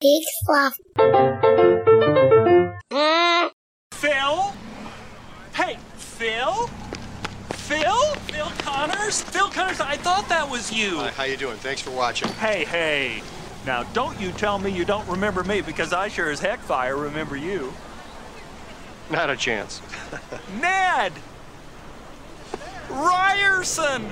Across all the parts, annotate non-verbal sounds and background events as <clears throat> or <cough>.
Big sloth. Hmm. Phil? Hey, Phil? Phil? Phil Connors? Phil Connors, I thought that was you. Hi, how you doing? Thanks for watching. Hey, hey. Now, don't you tell me you don't remember me because I sure as heck fire remember you. Not a chance. <laughs> Ned! Ryerson!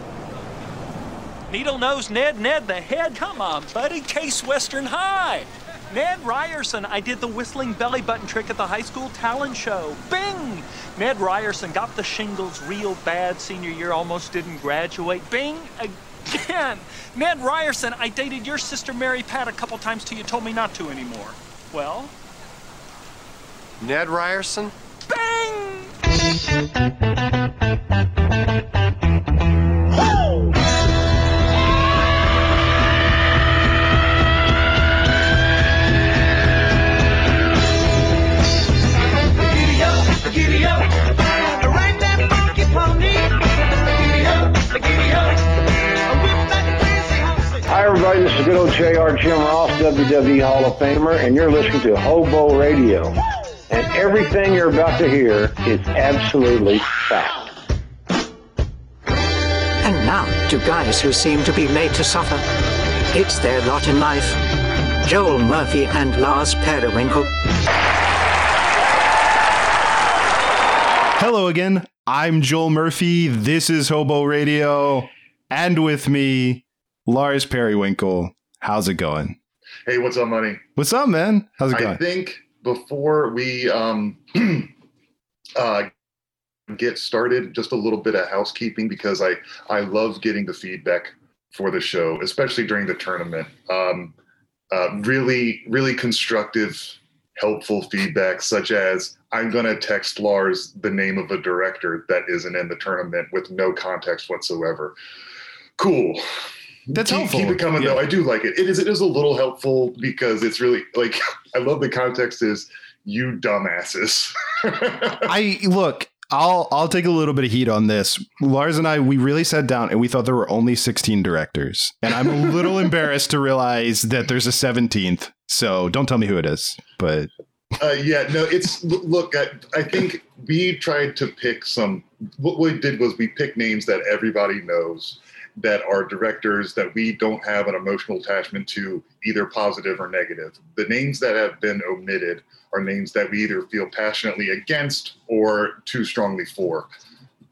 Needle Nose Ned, Ned the Head. Come on, buddy. Case Western High. Ned Ryerson, I did the whistling belly button trick at the high school talent show. Bing! Ned Ryerson got the shingles real bad senior year, almost didn't graduate. Bing! Again! Ned Ryerson, I dated your sister Mary Pat a couple times till you told me not to anymore. Well, Ned Ryerson? bing! Good old JR Jim Ross, WWE Hall of Famer, and you're listening to Hobo Radio. And everything you're about to hear is absolutely fact. And now, to guys who seem to be made to suffer. It's their lot in life. Joel Murphy and Lars Periwinkle. Hello again. I'm Joel Murphy. This is Hobo Radio. And with me, Lars Periwinkle. How's it going? Hey, what's up, money? What's up, man? How's it going? I think before we um, <clears throat> uh, get started, just a little bit of housekeeping because I I love getting the feedback for the show, especially during the tournament. Um, uh, really, really constructive, helpful feedback, such as I'm gonna text Lars the name of a director that isn't in the tournament with no context whatsoever. Cool. That's keep, helpful. Keep it coming Yeah. though. I do like it. It is it is a little helpful because it's really like <laughs> I love the context is you dumbasses. <laughs> I look, I'll I'll take a little bit of heat on this. Lars and I we really sat down and we thought there were only 16 directors. And I'm a <laughs> little embarrassed to realize that there's a 17th. So don't tell me who it is. But uh, yeah, no, it's look. I, I think we tried to pick some. What we did was we picked names that everybody knows that are directors that we don't have an emotional attachment to, either positive or negative. The names that have been omitted are names that we either feel passionately against or too strongly for.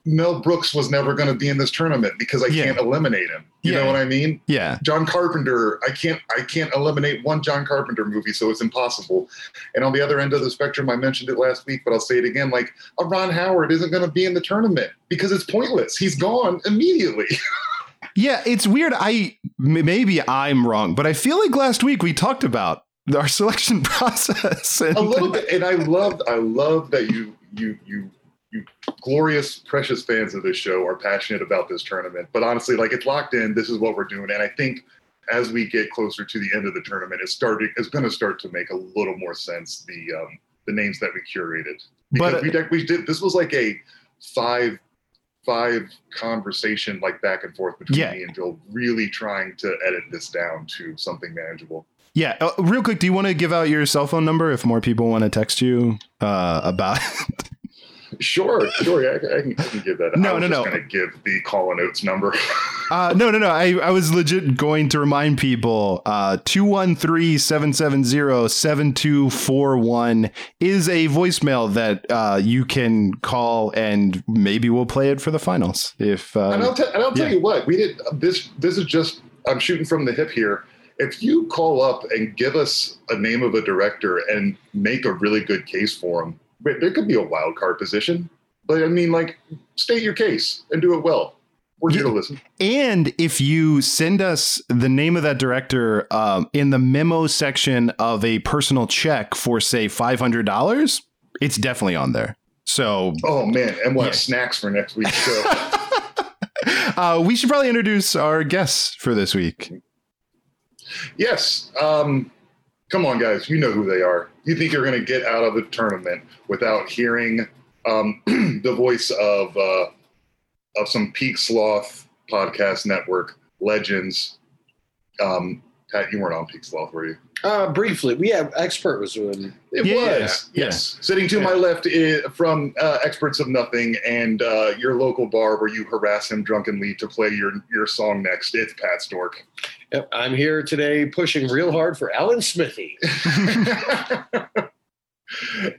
Mel Brooks was never going to be in this tournament because I Yeah. can't eliminate him. You Yeah. know what I mean? yeah. John Carpenter, I can't I can't eliminate one John Carpenter movie, so it's impossible. And on the other end of the spectrum, I mentioned it last week, but I'll say it again: like a Ron Howard isn't going to be in the tournament because it's pointless. He's gone immediately. <laughs> Yeah, it's weird. I maybe I'm wrong, but I feel like last week we talked about our <laughs> selection process. And a little bit, and I love I love that you you you you glorious precious fans of this show are passionate about this tournament. But honestly, like it's locked in. This is what we're doing, and I think as we get closer to the end of the tournament, it's starting. It's going to start to make a little more sense. The um, the names that we curated because But- we we did this was like a five five conversation like back and forth between Yeah. me and Joel, really trying to edit this down to something manageable. Yeah, uh, real quick, do you want to give out your cell phone number if more people want to text you uh, about? <laughs> Sure, sure, yeah, I, can- I, can, I can give that. No, no, just no. Going to give the call and notes number. <laughs> uh, no, no, no. I, I was legit going to remind people uh, 213 770 7241 is a voicemail that uh, you can call and maybe we'll play it for the finals. If uh, and I'll, te- and I'll tell you what, we did this. This is just I'm shooting from the hip here. If you call up and give us a name of a director and make a really good case for him, there could be a wild card position. But I mean, like, state your case and do it well. We're here to listen. And if you send us the name of that director um, in the memo section of a personal check for, say, $500, it's definitely on there. So Oh man, and we'll have snacks for next week's show. <laughs> uh, we should probably introduce our guests for this week. yes. Um, come on, guys. You know who they are. You think you're going to get out of the tournament without hearing um, <clears throat> the voice of uh, of some peak sloth podcast network legends, um, Pat, you weren't on Peak Sloth, were you? Uh, briefly, we have expert was doing. It Yeah, was. yeah. Yes. Sitting to my left is from uh, Experts of Nothing and uh, your local bar where you harass him drunkenly to play your your song next. It's Pat Stork. Yep, I'm here today pushing real hard for Alan Smithee. <laughs>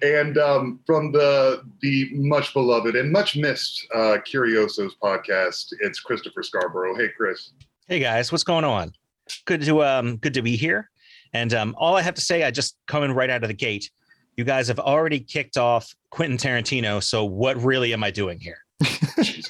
and um, from the the much beloved and much missed uh, Curiosos podcast, it's Christopher Scarborough. Hey, Chris. Hey guys, what's going on? Good to um good to be here. And um all I have to say, I just coming right out of the gate. You guys have already kicked off Quentin Tarantino, so what really am I doing here? <laughs>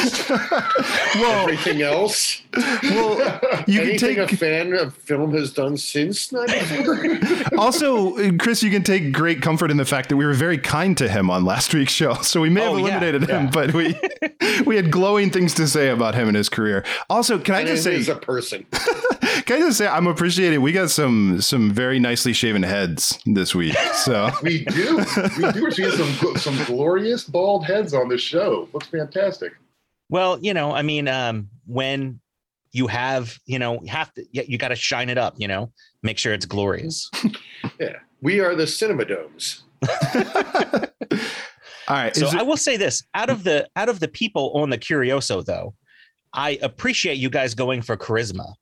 Jesus <laughs> well, Everything else, well, you can take a fan of film has done since '94. <laughs> also, uh, Chris, you can take great comfort in the fact that we were very kind to him on last week's show. So we may have Oh, yeah, eliminated him, yeah. but we <laughs> we had glowing things to say about him and his career. Also, can I and just as say, a person, can I just say, I'm appreciating. We got some some very nicely shaven heads this week. So we do. We do. We're seeing some some glorious bald heads on this show. Looks fantastic. Well, you know, I mean, um, when you have, you know, have to you, you gotta shine it up, you know, make sure it's glorious. <laughs> yeah, we are the Cinema Domes. <laughs> all right, So is I will say this: out of the out of the people on the Curioso, though, I appreciate you guys going for charisma,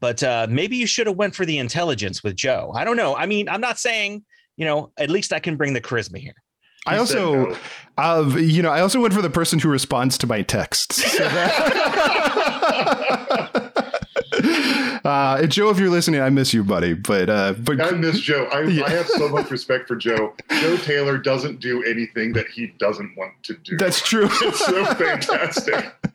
but uh, maybe you should have went for the intelligence with Joe. I don't know. I mean, I'm not saying you know. At least I can bring the charisma here. I also, no. uh, you know, I also went for the person who responds to my texts. So that- <laughs> uh, Joe, if you're listening, I miss you, buddy. But uh, but I miss Joe. I, Yeah. I have so much respect for Joe. Joe Taylor doesn't do anything that he doesn't want to do. that's true. <laughs> it's so fantastic. <laughs>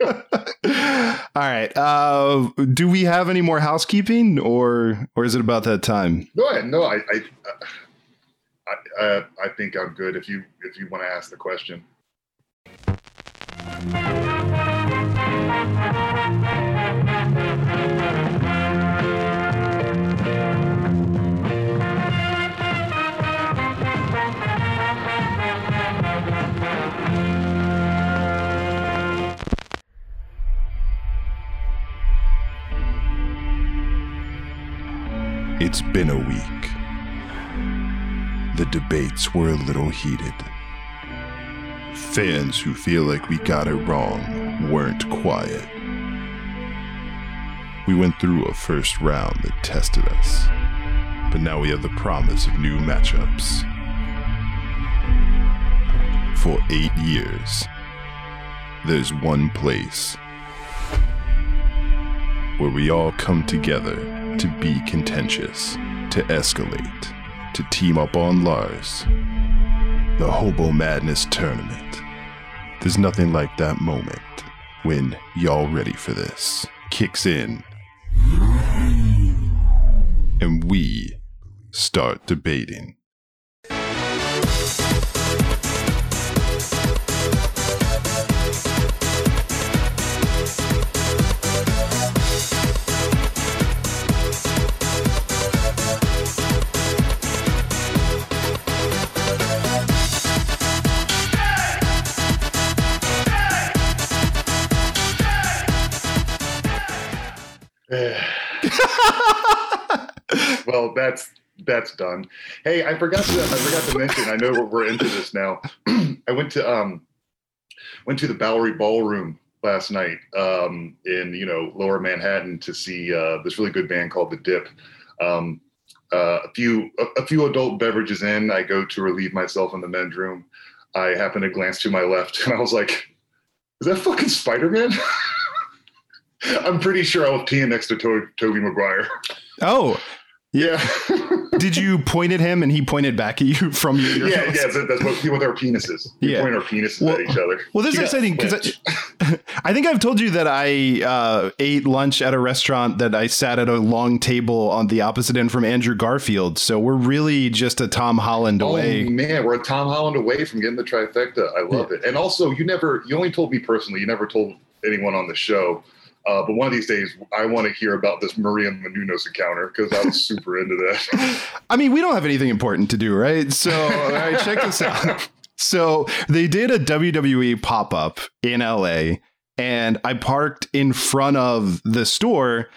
All right. Uh, do we have any more housekeeping, or or is it about that time? No, I, no, I, I, I, I think I'm good. If you, if you want to ask the question. It's been a week. The debates were a little heated. Fans who feel like we got it wrong weren't quiet. We went through a first round that tested us, but now we have the promise of new matchups. For eight years, there's one place where we all come together to be contentious, to escalate, to team up on Lars. The Hobo Madness Tournament. There's nothing like that moment when y'all ready for this kicks in and we start debating. <laughs> well, that's that's done. Hey, I forgot to I forgot to mention. I know we're, into this now. <clears throat> I went to um went to the Bowery Ballroom last night um, in you know Lower Manhattan to see uh, this really good band called The Dip. Um, uh, a few a, a few adult beverages in, I go to relieve myself in the men's room. I happen to glance to my left, and I was like, "Is that fucking Spider Man?" <laughs> I'm pretty sure I was peeing next to to- Tobey Maguire. Oh, Yeah. did you point at him and he pointed back at you <laughs> from your yeah, yeah, that, that's what people with our penises. We Yeah. point our penises Well- at each other. Well, this is exciting because I, <laughs> I think I've told you that I uh, ate lunch at a restaurant that I sat at a long table on the opposite end from Andrew Garfield. So we're really just a Tom Holland away. Oh away. man, we're a Tom Holland away from getting the trifecta. I love it. And also, you never, you only told me personally. You never told anyone on the show. Uh, but one of these days, I want to hear about this Maria Menounos encounter because I was super into that. <laughs> I mean, we don't have anything important to do, right? So, all right, check this out. So, they did a WWE pop up in LA, and I parked in front of the store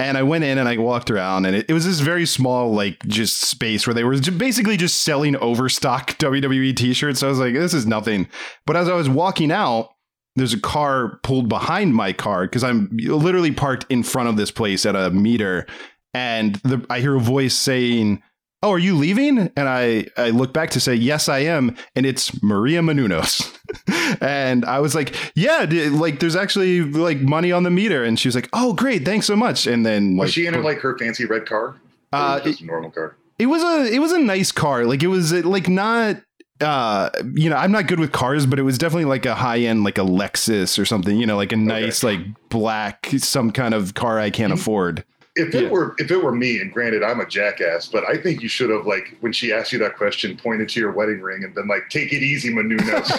And I went in and I walked around, and it, it was this very small, like, just space where they were basically just selling overstock <laughs> WWE t shirts. So I was like, this is nothing. But as I was walking out, there's a car pulled behind my car because I'm literally parked in front of this place at a meter. And the, I hear a voice saying, Oh, are you leaving? And I, I look back to say, Yes, I am. And it's Maria Menounos. <laughs> and I was like, Yeah, d- like there's actually like money on the meter. And she was like, Oh, great. Thanks so much. And then, Was she in like her fancy red car? Uh, just a normal car. it was a it was a nice car. Like it was uh, like not uh you know i'm not good with cars but it was definitely like a high end like a lexus or something you know like a nice like black some kind of car i can't afford If it Yeah. were if it were me, and granted I'm a jackass, but I think you should have like when she asked you that question, pointed to your wedding ring and been like, "Take it easy, Menounos."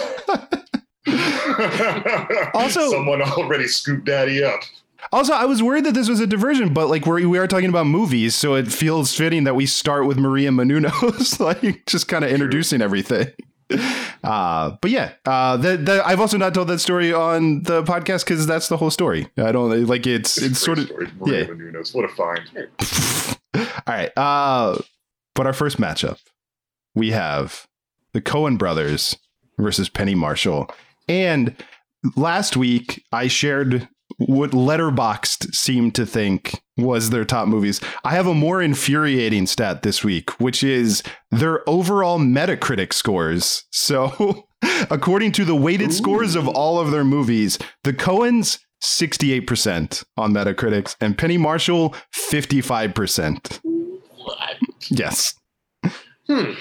<laughs> <laughs> Also- someone already scooped daddy up. Also i was worried that this was a diversion but like we're, we are talking about movies so it feels fitting that we start with maria Menounos, <laughs> like just kind of introducing everything uh but yeah uh that that i've also not told that story on the podcast because that's the whole story i don't like it's it's sort of Story, Maria yeah. Menounos. What a find! <laughs> All right. Uh, but our first matchup, we have the Coen brothers versus Penny Marshall. And last week, I shared what Letterboxd seemed to think was their top movies. I have a more infuriating stat this week, which is their overall Metacritic scores. So, <laughs> according to the weighted scores of all of their movies, the Coens 68% on Metacritics and Penny Marshall 55%. Yes. Hmm.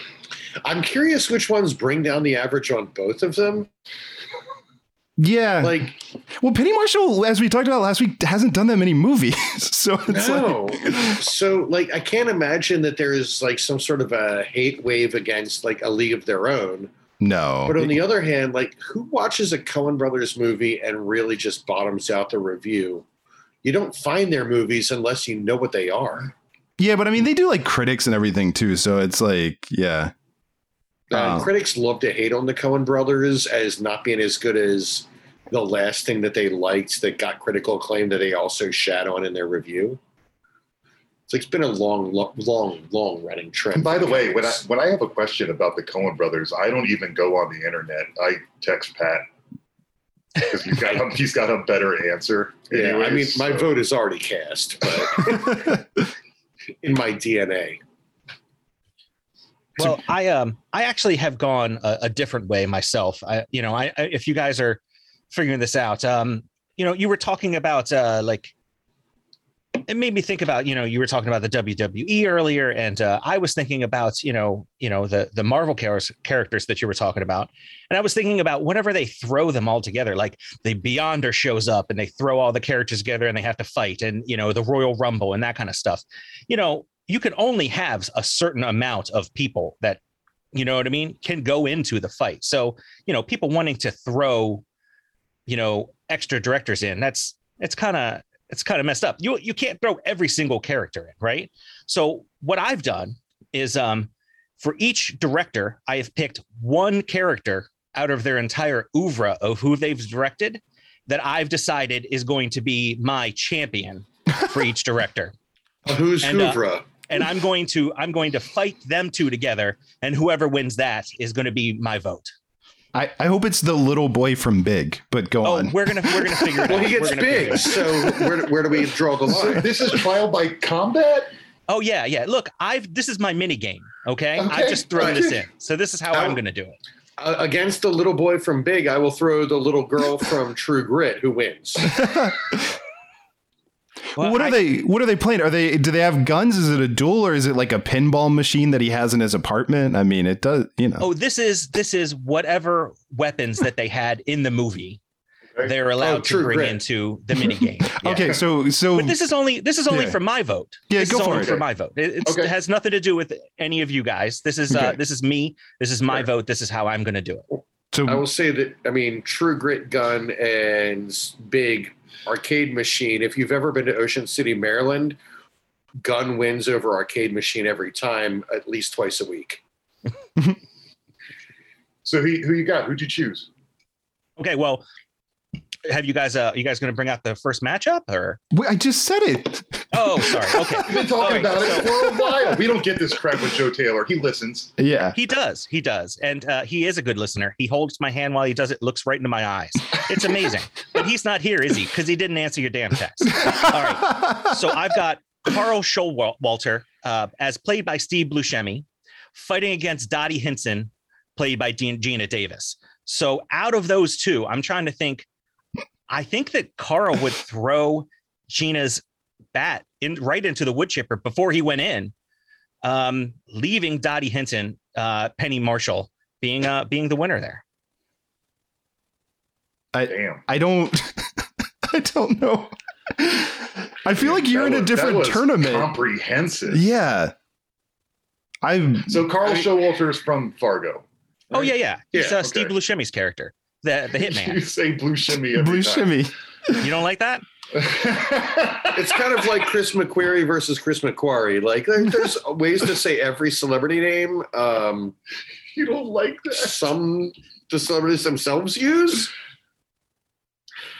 I'm curious which ones bring down the average on both of them. Yeah. Like, well, Penny Marshall, as we talked about last week, hasn't done that many movies. <laughs> So it's no. like, so, like, I can't imagine that there is like some sort of a hate wave against like a league of their own. no. But on the other hand, like, who watches a Coen Brothers movie and really just bottoms out the review? You don't find their movies unless you know what they are. yeah, but I mean, they do like critics and everything too. So it's like, yeah. Uh, Oh. critics love to hate on the Coen Brothers as not being as good as the last thing that they liked that got critical acclaim that they also shat on in their review. It's like it's been a long, lo- long, long running trend. And by the way, when I when I have a question about the Coen brothers, I don't even go on the internet. I text Pat because he's got a, he's got a better answer. <laughs> yeah, I mean, anyways, my vote is already cast, but <laughs> in my DNA. Well, I um I actually have gone a, a different way myself. I you know I, I if you guys are figuring this out, um you know you were talking about uh like it made me think about you know you were talking about the WWE earlier, and uh, I was thinking about you know you know the the Marvel char- characters that you were talking about, and I was thinking about whenever they throw them all together, like the Beyonder shows up and they throw all the characters together and they have to fight, and you know the Royal Rumble and that kind of stuff. You know you can only have a certain amount of people that you know what I mean can go into the fight. So you know people wanting to throw you know extra directors in that's it's kind of it's kind of messed up. You you can't throw every single character in, right? So what I've done is um for each director, I have picked one character out of their entire oeuvre of who they've directed that I've decided is going to be my champion for each <laughs> director. Who's And, uh, Hoovra? And I'm going to I'm going to fight them two together, and whoever wins that is going to be my vote. I, I hope it's the little boy from Big, but go Oh, on. we're gonna we're gonna figure it well, out. he We're gets gonna figure it big, so where, where do we draw the So line? this is trial by combat. Oh yeah, yeah. Look, I've this is my mini game. Okay, Okay, I've just thrown right. this in. So this is how I'm Oh. going to do it. Uh, against the little boy from Big, I will throw the little girl from True Grit, who wins. <laughs> Well, what are I- they? What are they playing? Are they? Do they have guns? Is it a duel or is it like a pinball machine that he has in his apartment? I mean, it does. You know. Oh, this is this is whatever weapons that they had in the movie. They're allowed Oh, to bring Grit. into the mini game. <laughs> Yeah. Okay, so so But this is only this is only Yeah. for my vote. Yeah, this go is for only it. for my vote. It, it's, Okay. it has nothing to do with any of you guys. This is uh, Okay. this is me. This is my Sure. vote. This is how I'm going to do it. so I will say that I mean True Grit gun and Big arcade machine. If you've ever been to Ocean City, Maryland, gun wins over arcade machine every time, at least twice a week. <laughs> So who, who you got? Who'd you choose? Okay, well, have you guys uh you guys going to bring out the first matchup or Wait, I just said it. Oh, sorry. <laughs> Okay. We've been talking All right, about so- it for a while. We don't get this crap with Joe Taylor. He listens. Yeah. He does. He does. And uh, he is a good listener. He holds my hand while he does it, looks right into my eyes. It's amazing. <laughs> but he's not here, is he? Because he didn't answer your damn text. <laughs> All right. So I've got Carl Showalter, uh, as played by Steve Buscemi, fighting against Dottie Hinson, played by Dean- Geena Davis. So out of those two, I'm trying to think. I think that Carl would <laughs> throw Geena's bat in right into the wood chipper before he went in um, leaving Dottie Hinson, uh, Penny Marshall being uh, being the winner there. I Damn. I don't <laughs> I don't know. I feel like you're in a was- that different was tournament. Comprehensive. Yeah. I'm So Carl Showalter is from Fargo. Oh yeah, yeah. He's Yeah, uh, Steve okay. Buscemi's character, the the <laughs> You say blue shimmy every blue time. shimmy. you don't like that? <laughs> It's kind of like Chris McQuarrie versus Chris McQuarrie. Like there- there's ways to say every celebrity name. Um, <laughs> you don't like that. some the celebrities themselves use.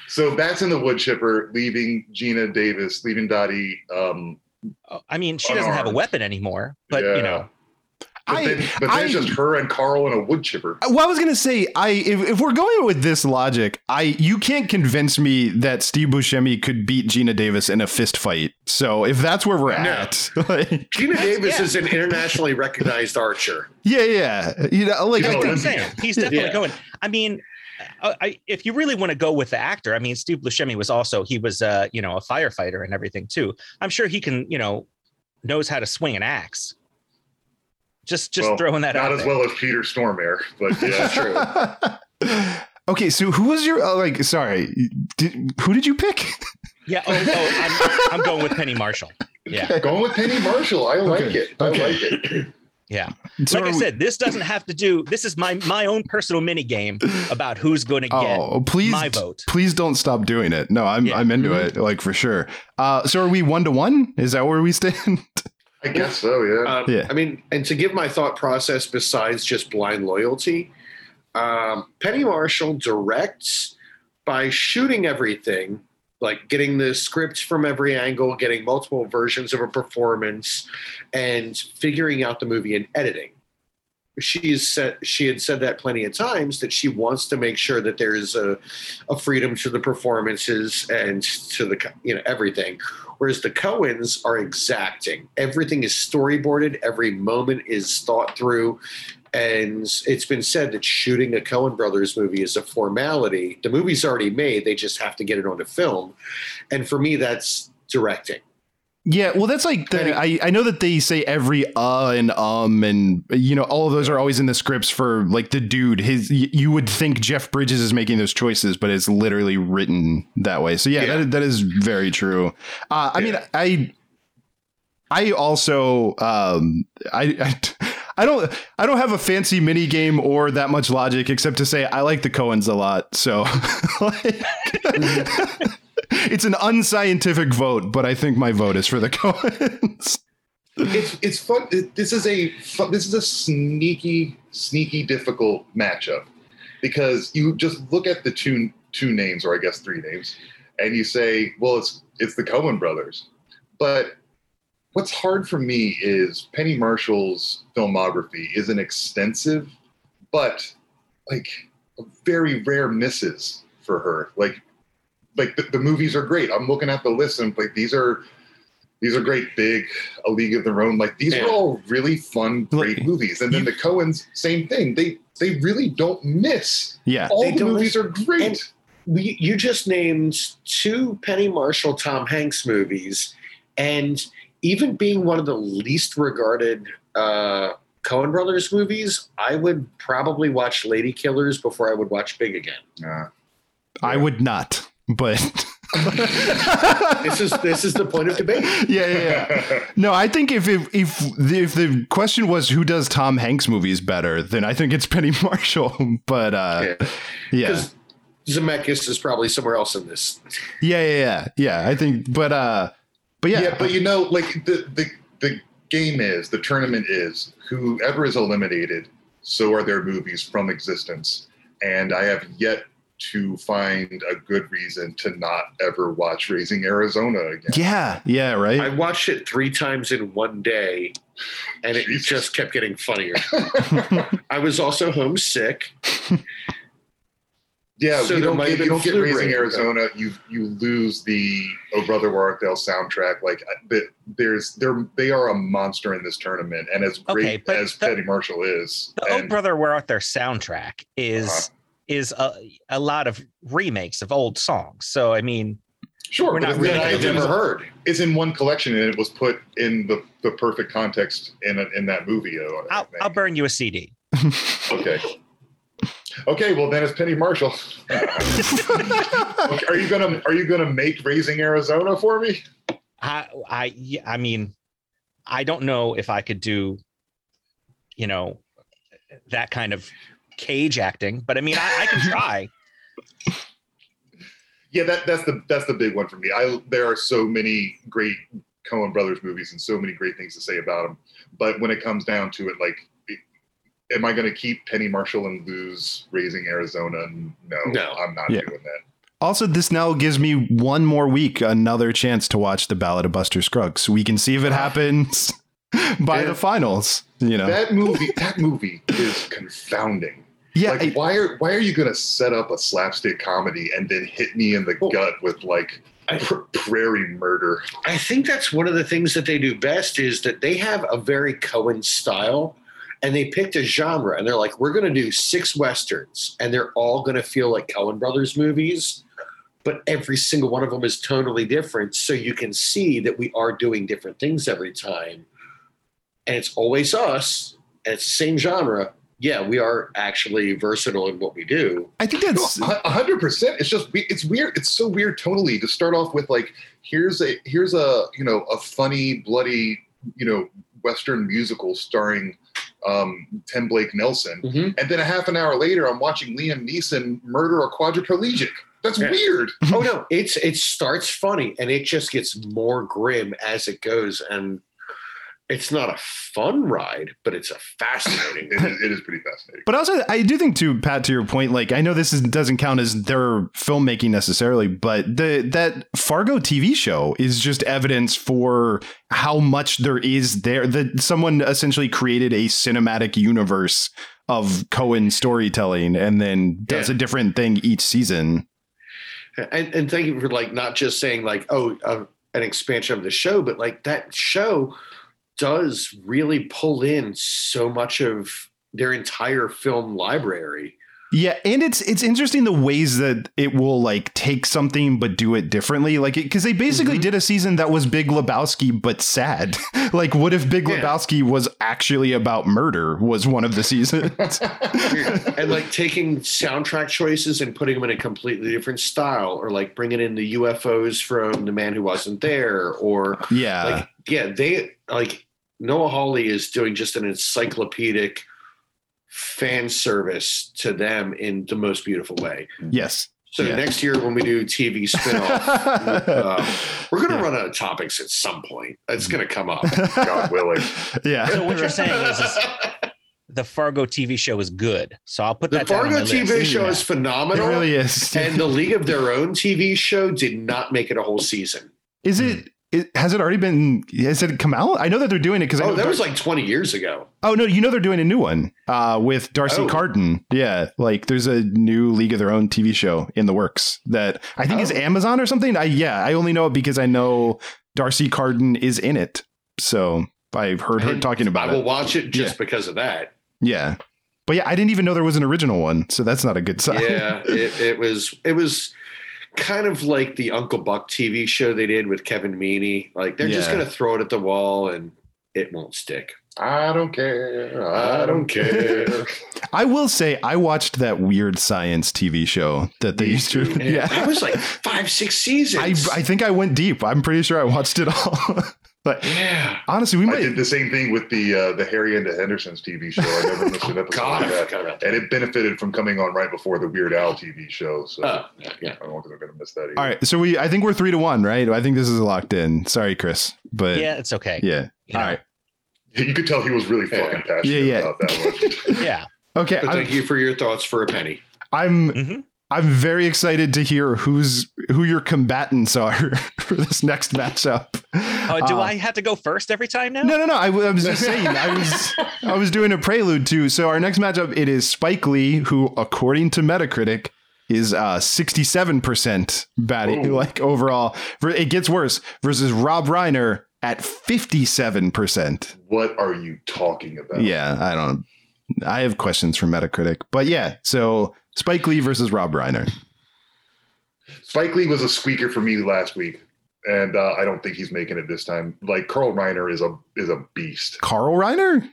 So that's in the wood chipper, leaving Geena Davis, leaving Dottie. Um, Oh, I mean, she doesn't have a weapon anymore, but you know, but I- then, but then I- it's just her and Carl in a wood chipper. Well, I was gonna say, I if, if we're going with this logic, I you can't convince me that Steve Buscemi could beat Geena Davis in a fist fight. So if that's where we're No. at, <laughs> like, Geena Davis yeah. is an internationally recognized archer. yeah, yeah, you know, like You that's know, what I'm saying. <laughs> He's definitely Yeah. going. I mean, uh, I, if you really want to go with the actor, I mean, Steve Buscemi was also he was uh, you know a firefighter and everything too. I'm sure he can you know knows how to swing an axe. Just just Well, throwing that Not out Not as there. well as Peter Stormare, but yeah, true. <laughs> okay, so who was your uh, like? Sorry, did, who did you pick? <laughs> Yeah. Oh, oh I'm, I'm going with Penny Marshall. Yeah. Going with Penny Marshall. I like Okay, it. I okay. like it. Yeah. So like I said, this doesn't have to do. This is my my own personal mini game about who's going to get Oh, please, my vote. please don't stop doing it. No, I'm Yeah. I'm into it, like for sure. Uh, so are we one to one? Is that where we stand? <laughs> I guess so. Yeah. Um, Yeah. I mean, and to give my thought process besides just blind loyalty, um, Penny Marshall directs by shooting everything, like getting the script from every angle, getting multiple versions of a performance, and figuring out the movie and editing. She's said she had said that plenty of times that she wants to make sure that there's a, a freedom to the performances and to the you know everything whereas the Coens are exacting. Everything is storyboarded, every moment is thought through. And it's been said that shooting a Coen Brothers movie is a formality. The movie's already made, they just have to get it onto film. And for me, that's directing. Yeah, well, that's like the, I I know that they say every uh and um and you know all of those are always in the scripts for like the dude. His you would think Jeff Bridges is making those choices, but it's literally written that way. So yeah, Yeah. that that is very true. Uh, I mean, I I also um I. I <laughs> I don't I don't have a fancy mini game or that much logic except to say I like the Coens a lot. So <laughs> like, <laughs> it's an unscientific vote, but I think my vote is for the <laughs> Coens. it's it's fun. This is a this is a sneaky sneaky difficult matchup because you just look at the two two names or I guess three names and you say, well, it's it's the Coen brothers. But what's hard for me is Penny Marshall's filmography isn't extensive, but like a very rare misses for her. Like like the, the movies are great. I'm looking at the list and like these are these are great big a league of their own like these Yeah. are all really fun great Look, movies and then the coens same thing they they really don't miss Yeah. all They the movies miss- are great and- we, you just named two Penny Marshall Tom Hanks movies, and even being one of the least regarded uh, Coen Brothers movies, I would probably watch Ladykillers before I would watch Big again. Nah. I would not, but <laughs> This is this is the point of debate. <laughs> yeah, yeah, yeah. No, I think if if if the, if the question was who does Tom Hanks movies better, then I think it's Penny <laughs> Marshall. But uh, Yeah. yeah, Zemeckis is probably somewhere else in this. yeah, yeah, yeah, yeah. I think, but uh, but yeah, yeah. but you know like the the the game is the tournament is whoever is eliminated so are their movies from existence and i have yet to find a good reason to not ever watch Raising Arizona again. Yeah, yeah, right. I watched it three times in one day, and it Jesus. just kept getting funnier. <laughs> I was also homesick. <laughs> Yeah, So you don't get, you don't get Raising break, Arizona. You you lose the Oh Brother Where Art Thou soundtrack. Like I- there's they're they are a monster in this tournament, and as great Okay, but as the- Penny Marshall is, The Oh Brother Where Art There soundtrack is Uh-huh. Is a, a lot of remakes of old songs. So I mean, sure, we're not really That I gonna it never heard. It's in one collection, and it was put in the, the perfect context in a, in that movie. I'll. I'll burn you a CD. Okay. Okay, well then it's Penny Marshall. <laughs> Okay, are you gonna are you gonna make Raising Arizona for me? I I I mean, I don't know if I could do, you know, that kind of cage acting, but I mean, I, I can <laughs> try. Yeah, that that's the that's the big one for me. I there are so many great Coen Brothers movies and so many great things to say about them, but when it comes down to it, like, am I going to keep Penny Marshall and lose Raising Arizona? No, No. I'm not Yeah. doing that. Also, this now gives me one more week, another chance to watch the Ballad of Buster Scruggs. So we can see if it ah. happens <laughs> by Yeah. the finals. You know, That movie that movie is confounding. Yeah, like I- why are why are you going to set up a slapstick comedy and then hit me in the Well, gut with like I- pr- prairie murder? I think that's one of the things that they do best is that they have a very Coen style and they picked a genre and they're like, we're going to do six Westerns and they're all going to feel like Coen Brothers movies, but every single one of them is totally different. So you can see that we are doing different things every time. And it's always us and it's the same genre. Yeah, we are actually versatile in what we do. I think that's No, a hundred percent. It's just it's weird. It's so weird tonally to start off with like here's a here's a you know a funny bloody you know western musical starring um, Tim Blake Nelson, Mhm. and then a half an hour later I'm watching Liam Neeson murder a quadriplegic. That's Yeah. weird. <laughs> oh no, it's it starts funny and it just gets more grim as it goes, and it's not a fun ride, but it's a fascinating. <laughs> It is, it is pretty fascinating. But also, I do think too, Pat, to your point, like I know this is, doesn't count as their filmmaking necessarily, but the that Fargo TV show is just evidence for how much there is there. That someone essentially created a cinematic universe of Coen storytelling, and then does Yeah. a different thing each season. and, and thank you for like not just saying like oh uh, an expansion of the show, but like that show does really pull in so much of their entire film library. Yeah, and it's it's interesting the ways that it will like take something but do it differently. Like because they basically Mhm. did a season that was Big Lebowski but sad. <laughs> like what if Big Yeah. Lebowski was actually about murder? Was one of the seasons. <laughs> and like taking soundtrack choices and putting them in a completely different style, or like bringing in the UFOs from The Man Who Wasn't There, or yeah, like yeah, they like Noah Hawley is doing just an encyclopedic fan service to them in the most beautiful way. yes. So Yeah. next year when we do TV spinoff, <laughs> uh, we're going to Yeah. run out of topics at some point. It's going to come up. <laughs> God willing. yeah. So what you're saying is, is the Fargo TV show is good. So I'll put the that down on Fargo TV list. show is phenomenal. It really is. and the League of Their Own TV show did not make it a whole season. is it, it has it already been has it come out? I know that they're doing it because Oh, that Dar- was like 20 years ago. Oh no, you know they're doing a new one uh, with D'Arcy Oh. Carden. Yeah, like there's a new League of Their Own TV show in the works that I think is Oh. Amazon or something. I yeah, I only know it because I know D'Arcy Carden is in it. So I've heard her And talking about it. I will it. watch it just because of that. Yeah, but yeah, I didn't even know there was an original one, so that's not a good sign. Yeah, it, it was it was kind of like the Uncle Buck TV show they did with Kevin Meaney. Like they're just going to throw it at the wall and it won't stick. I don't care. I don't care. <laughs> I will say I watched that weird science TV show that they used to. <laughs> Yeah, that was like five, six I seasons. I think I went deep. I'm pretty sure I watched it all. <laughs> but yeah. honestly, we I did the same thing with the uh, the Harry and the Hendersons TV show. I never missed an <laughs> episode God, of that. forgot about that. And it benefited from coming on right before the Weird Al TV show. So Oh, yeah. I don't think they're going to miss that either. All right, so we I think we're three to one, right? I think this is locked in. Sorry, Chris, but Yeah, it's okay. yeah. You All know. right, You could tell he was really Yeah. fucking passionate Yeah, yeah. about that one. <laughs> Yeah. okay. But I'm, thank you for your thoughts for a penny. I'm Mhm. I'm very excited to hear who's who your combatants are <laughs> for this next matchup. Oh, do Uh, I have to go first every time now? No, no, no. I, w- I was just saying. I was <laughs> I was doing a prelude too. So our next matchup it is Spike Lee, who according to Metacritic is uh 67% batting Ooh. like overall. It gets worse versus Rob Reiner at 57%. What are you talking about? Yeah, I don't. I have questions for Metacritic, but yeah. So Spike Lee versus Rob Reiner. Spike Lee was a squeaker for me last week, and uh, I don't think he's making it this time. Like Carl Reiner is a is a beast. Carl Reiner.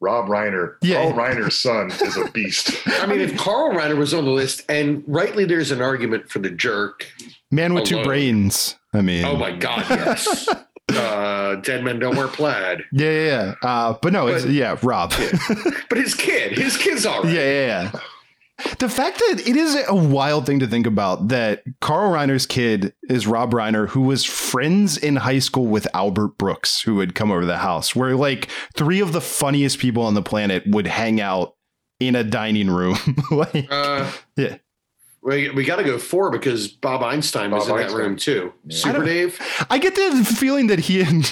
Rob Reiner, Yeah. Carl Reiner's son, is a beast. <laughs> I mean, if Carl Reiner was on the list, and rightly there's an argument for the jerk. Man with two brains. I mean, Oh my God, yes. <laughs> uh, dead men don't wear plaid. yeah, yeah, yeah. Uh, but no, it's yeah, Rob. But his kid, his kid's all right. <laughs> Yeah, yeah, yeah. The fact that it is a wild thing to think about that Carl Reiner's kid is Rob Reiner, who was friends in high school with Albert Brooks, who would come over to the house, where like three of the funniest people on the planet would hang out in a dining room. <laughs> like, Uh, yeah. we, we got to go four because Bob Einstein was in Einstein. that room too. I Super don't- Dave. I get the feeling that he and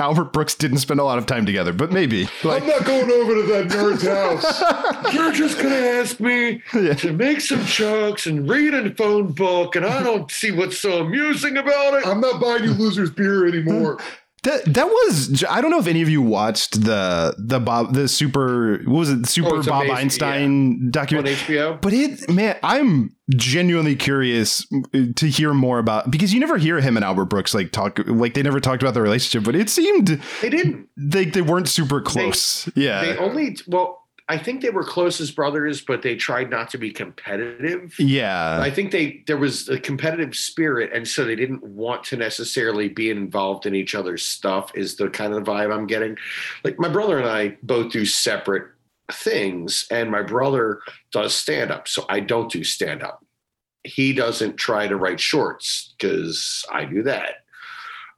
Albert Brooks didn't spend a lot of time together, but maybe. Like, I'm not going over to that nerd's house. <laughs> You're just gonna ask me Yeah. to make some jokes and read a phone book, and I don't see what's so amusing about it. I'm not buying you losers beer anymore. <laughs> That that was I don't know if any of you watched the the Bob the super what was it super Oh, Bob amazing, Einstein on documentary HBO. but it man I'm genuinely curious uh, to hear more about because you never hear him and Albert Brooks like talk like they never talked about their relationship but it seemed They didn't. they they weren't super close yeah They only well, I think they were close as brothers, but they tried not to be competitive. yeah I think they there was a competitive spirit, and so they didn't want to necessarily be involved in each other's stuff. Is the kind of vibe I'm getting. Like my brother and I both do separate things, and my brother does stand up, so I don't do stand up. He doesn't try to write shorts because I do that.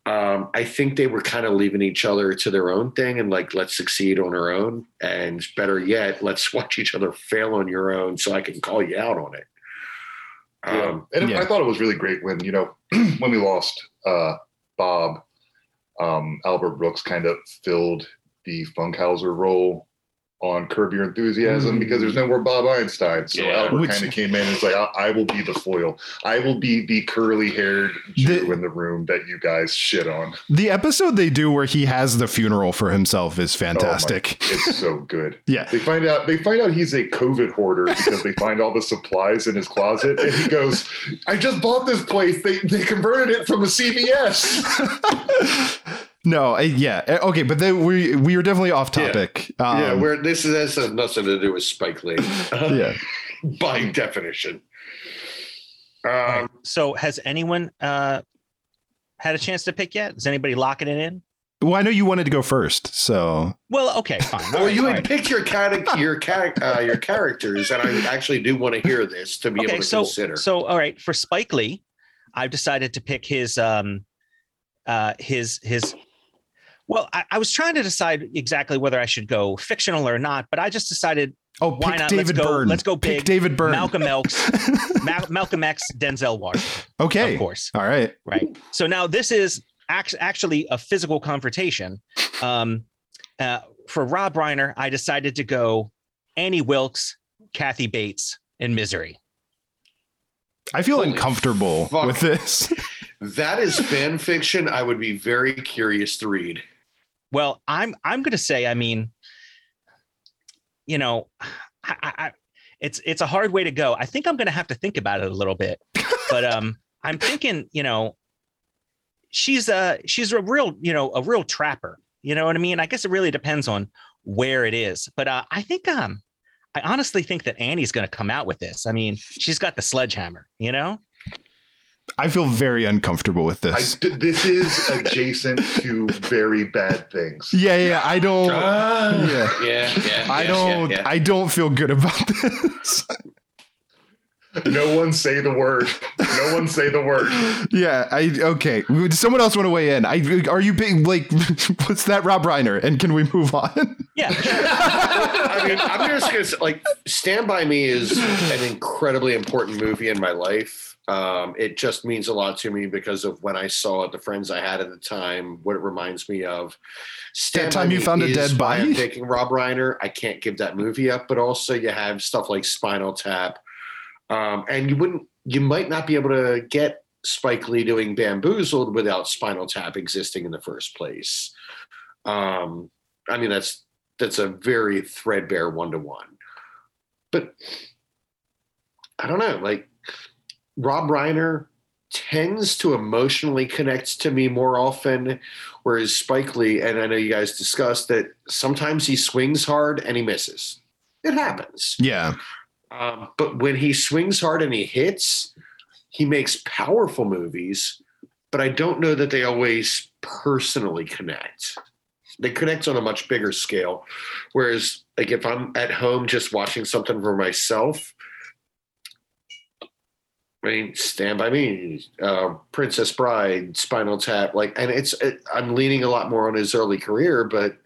Um, I think they were kind of leaving each other to their own thing and like, let's succeed on our own. And better yet, let's <laughs> watch each other fail on your own so I can call you out on it. Um, and yeah. I thought it was really great when you know <clears throat> when we lost uh, Bob, um, Albert Brooks kind of filled the Funkhouser role on Curb Your Enthusiasm because there's mm. no more Bob Einstein. So Yeah. Albert kind of came in and was like, I, I will be the foil. I will be the curly haired Jew The- in the room that you guys shit on. the episode they do where he has the funeral for himself is Oh my- fantastic it's so good. <laughs> yeah They find out they find out he's a COVID hoarder because they find all the supplies in his closet, and he goes, "I just bought this place. They they converted it from a CVS." <laughs> no I- yeah eh, okay but then we we are definitely off Yeah. topic yeah, Um, where this is this has nothing to do with Spike Lee, <laughs> yeah <laughs> by definition. Um, So has anyone uh had a chance to pick yet? Is anybody locking it in? Well, I know you wanted to go first, so Well, okay, <laughs> fine. Well, right, you had right. picked your cat, your cat, uh, your characters, and I actually do want to hear this to be okay, able to so consider. so all right for Spike Lee, I've decided to pick his um uh his his. Well, I, I was trying to decide exactly whether I should go fictional or not, but I just decided oh, Why pick not? David Let's go- Byrne. let's go Pick. David Byrne. Malcolm X, <laughs> Ma- Malcolm X, Denzel Washington, okay, of course. all right. right? So now this is act- actually a physical confrontation. Um, uh, for Rob Reiner, I decided to go Annie Wilkes, Kathy Bates, and Misery. I feel Holy uncomfortable fuck. with this. <laughs> that is fan fiction. I would be very curious to read. Well, I'm I'm going to say, I mean, you know, I, I, it's it's a hard way to go. I think I'm going to have to think about it a little bit, but um, <laughs> I'm thinking, you know, she's a she's a real you know a real trapper. You know what I mean? I guess it really depends on where it is, but uh, I think um, I honestly think that Annie's going to come out with this. I mean, she's got the sledgehammer. You know? I feel very uncomfortable with this. d- this is adjacent to very bad things. yeah, yeah, I don't. Ah, yeah. yeah, yeah. I yeah, don't. yeah, yeah. I don't feel good about this. No one say the word. No one say the word. yeah, I okay. Would Someone else want to weigh in? I are you being like, <laughs> what's that, Rob Reiner? And can we move on? Yeah. I mean, I'm just gonna say, like, Stand by Me is an incredibly important movie in my life. Um, it just means a lot to me because of when I saw it, the friends I had at the time, what it reminds me of. Stand time you found a dead why I'm body? taking Rob Reiner. I can't give that movie up, but also you have stuff like Spinal Tap, um, and you wouldn't, you might not be able to get Spike Lee doing Bamboozled without Spinal Tap existing in the first place. Um, I mean, that's that's a very threadbare one to one. But I don't know, like Rob Reiner tends to emotionally connect to me more often, whereas Spike Lee, and I know you guys discussed that sometimes he swings hard and he misses. It happens. Yeah. Um, but when he swings hard and he hits, he makes powerful movies. But I don't know that they always personally connect. They connect on a much bigger scale. Whereas, like if I'm at home just watching something for myself, I mean, Stand by Me, uh, Princess Bride, Spinal Tap, like, and it's it, I'm leaning a lot more on his early career, but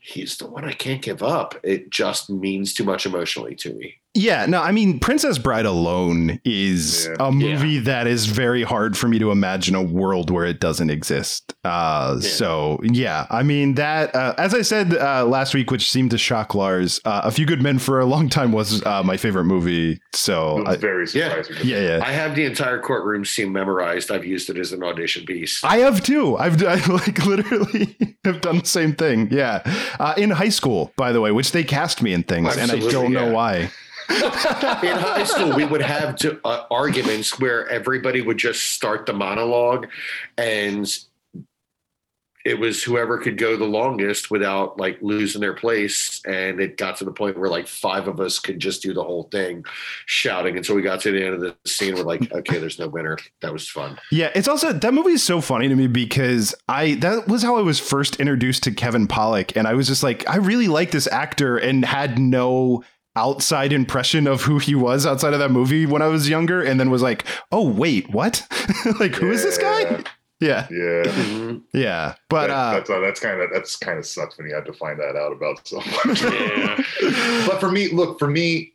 he's the one I can't give up. It just means too much emotionally to me. Yeah, no, I mean, Princess Bride alone is Yeah. a movie that is very hard for me to imagine a world where it doesn't exist. Uh, Yeah. So, yeah, I mean, that, uh, as I said uh, last week, which seemed to shock Lars, uh, A Few Good Men for a long time was uh, my favorite movie. So, It was I, very yeah. surprising. to me. yeah, yeah. I have the entire courtroom scene memorized. I've used it as an audition piece. I have too. I've <laughs> I like literally <laughs> have done the same thing. Yeah, uh, in high school, by the way, which they cast me in things, and I don't know why. <laughs> In high school, we would have to, uh, arguments where everybody would just start the monologue, and it was whoever could go the longest without like losing their place. And it got to the point where like five of us could just do the whole thing, shouting until we got to the end of the scene. We're like, okay, there's no winner. That was fun. Yeah, it's also that movie is so funny to me because I that was how I was first introduced to Kevin Pollak, and I was just like, I really like this actor, and had no outside impression of who he was outside of that movie when I was younger, and then was like, oh wait, what? <laughs> like, who is this guy? Yeah, Yeah. Yeah, but That- uh, that's uh, that's kind of that's kind of sucks when you have to find that out about someone. Yeah. <laughs> but for me, look for me,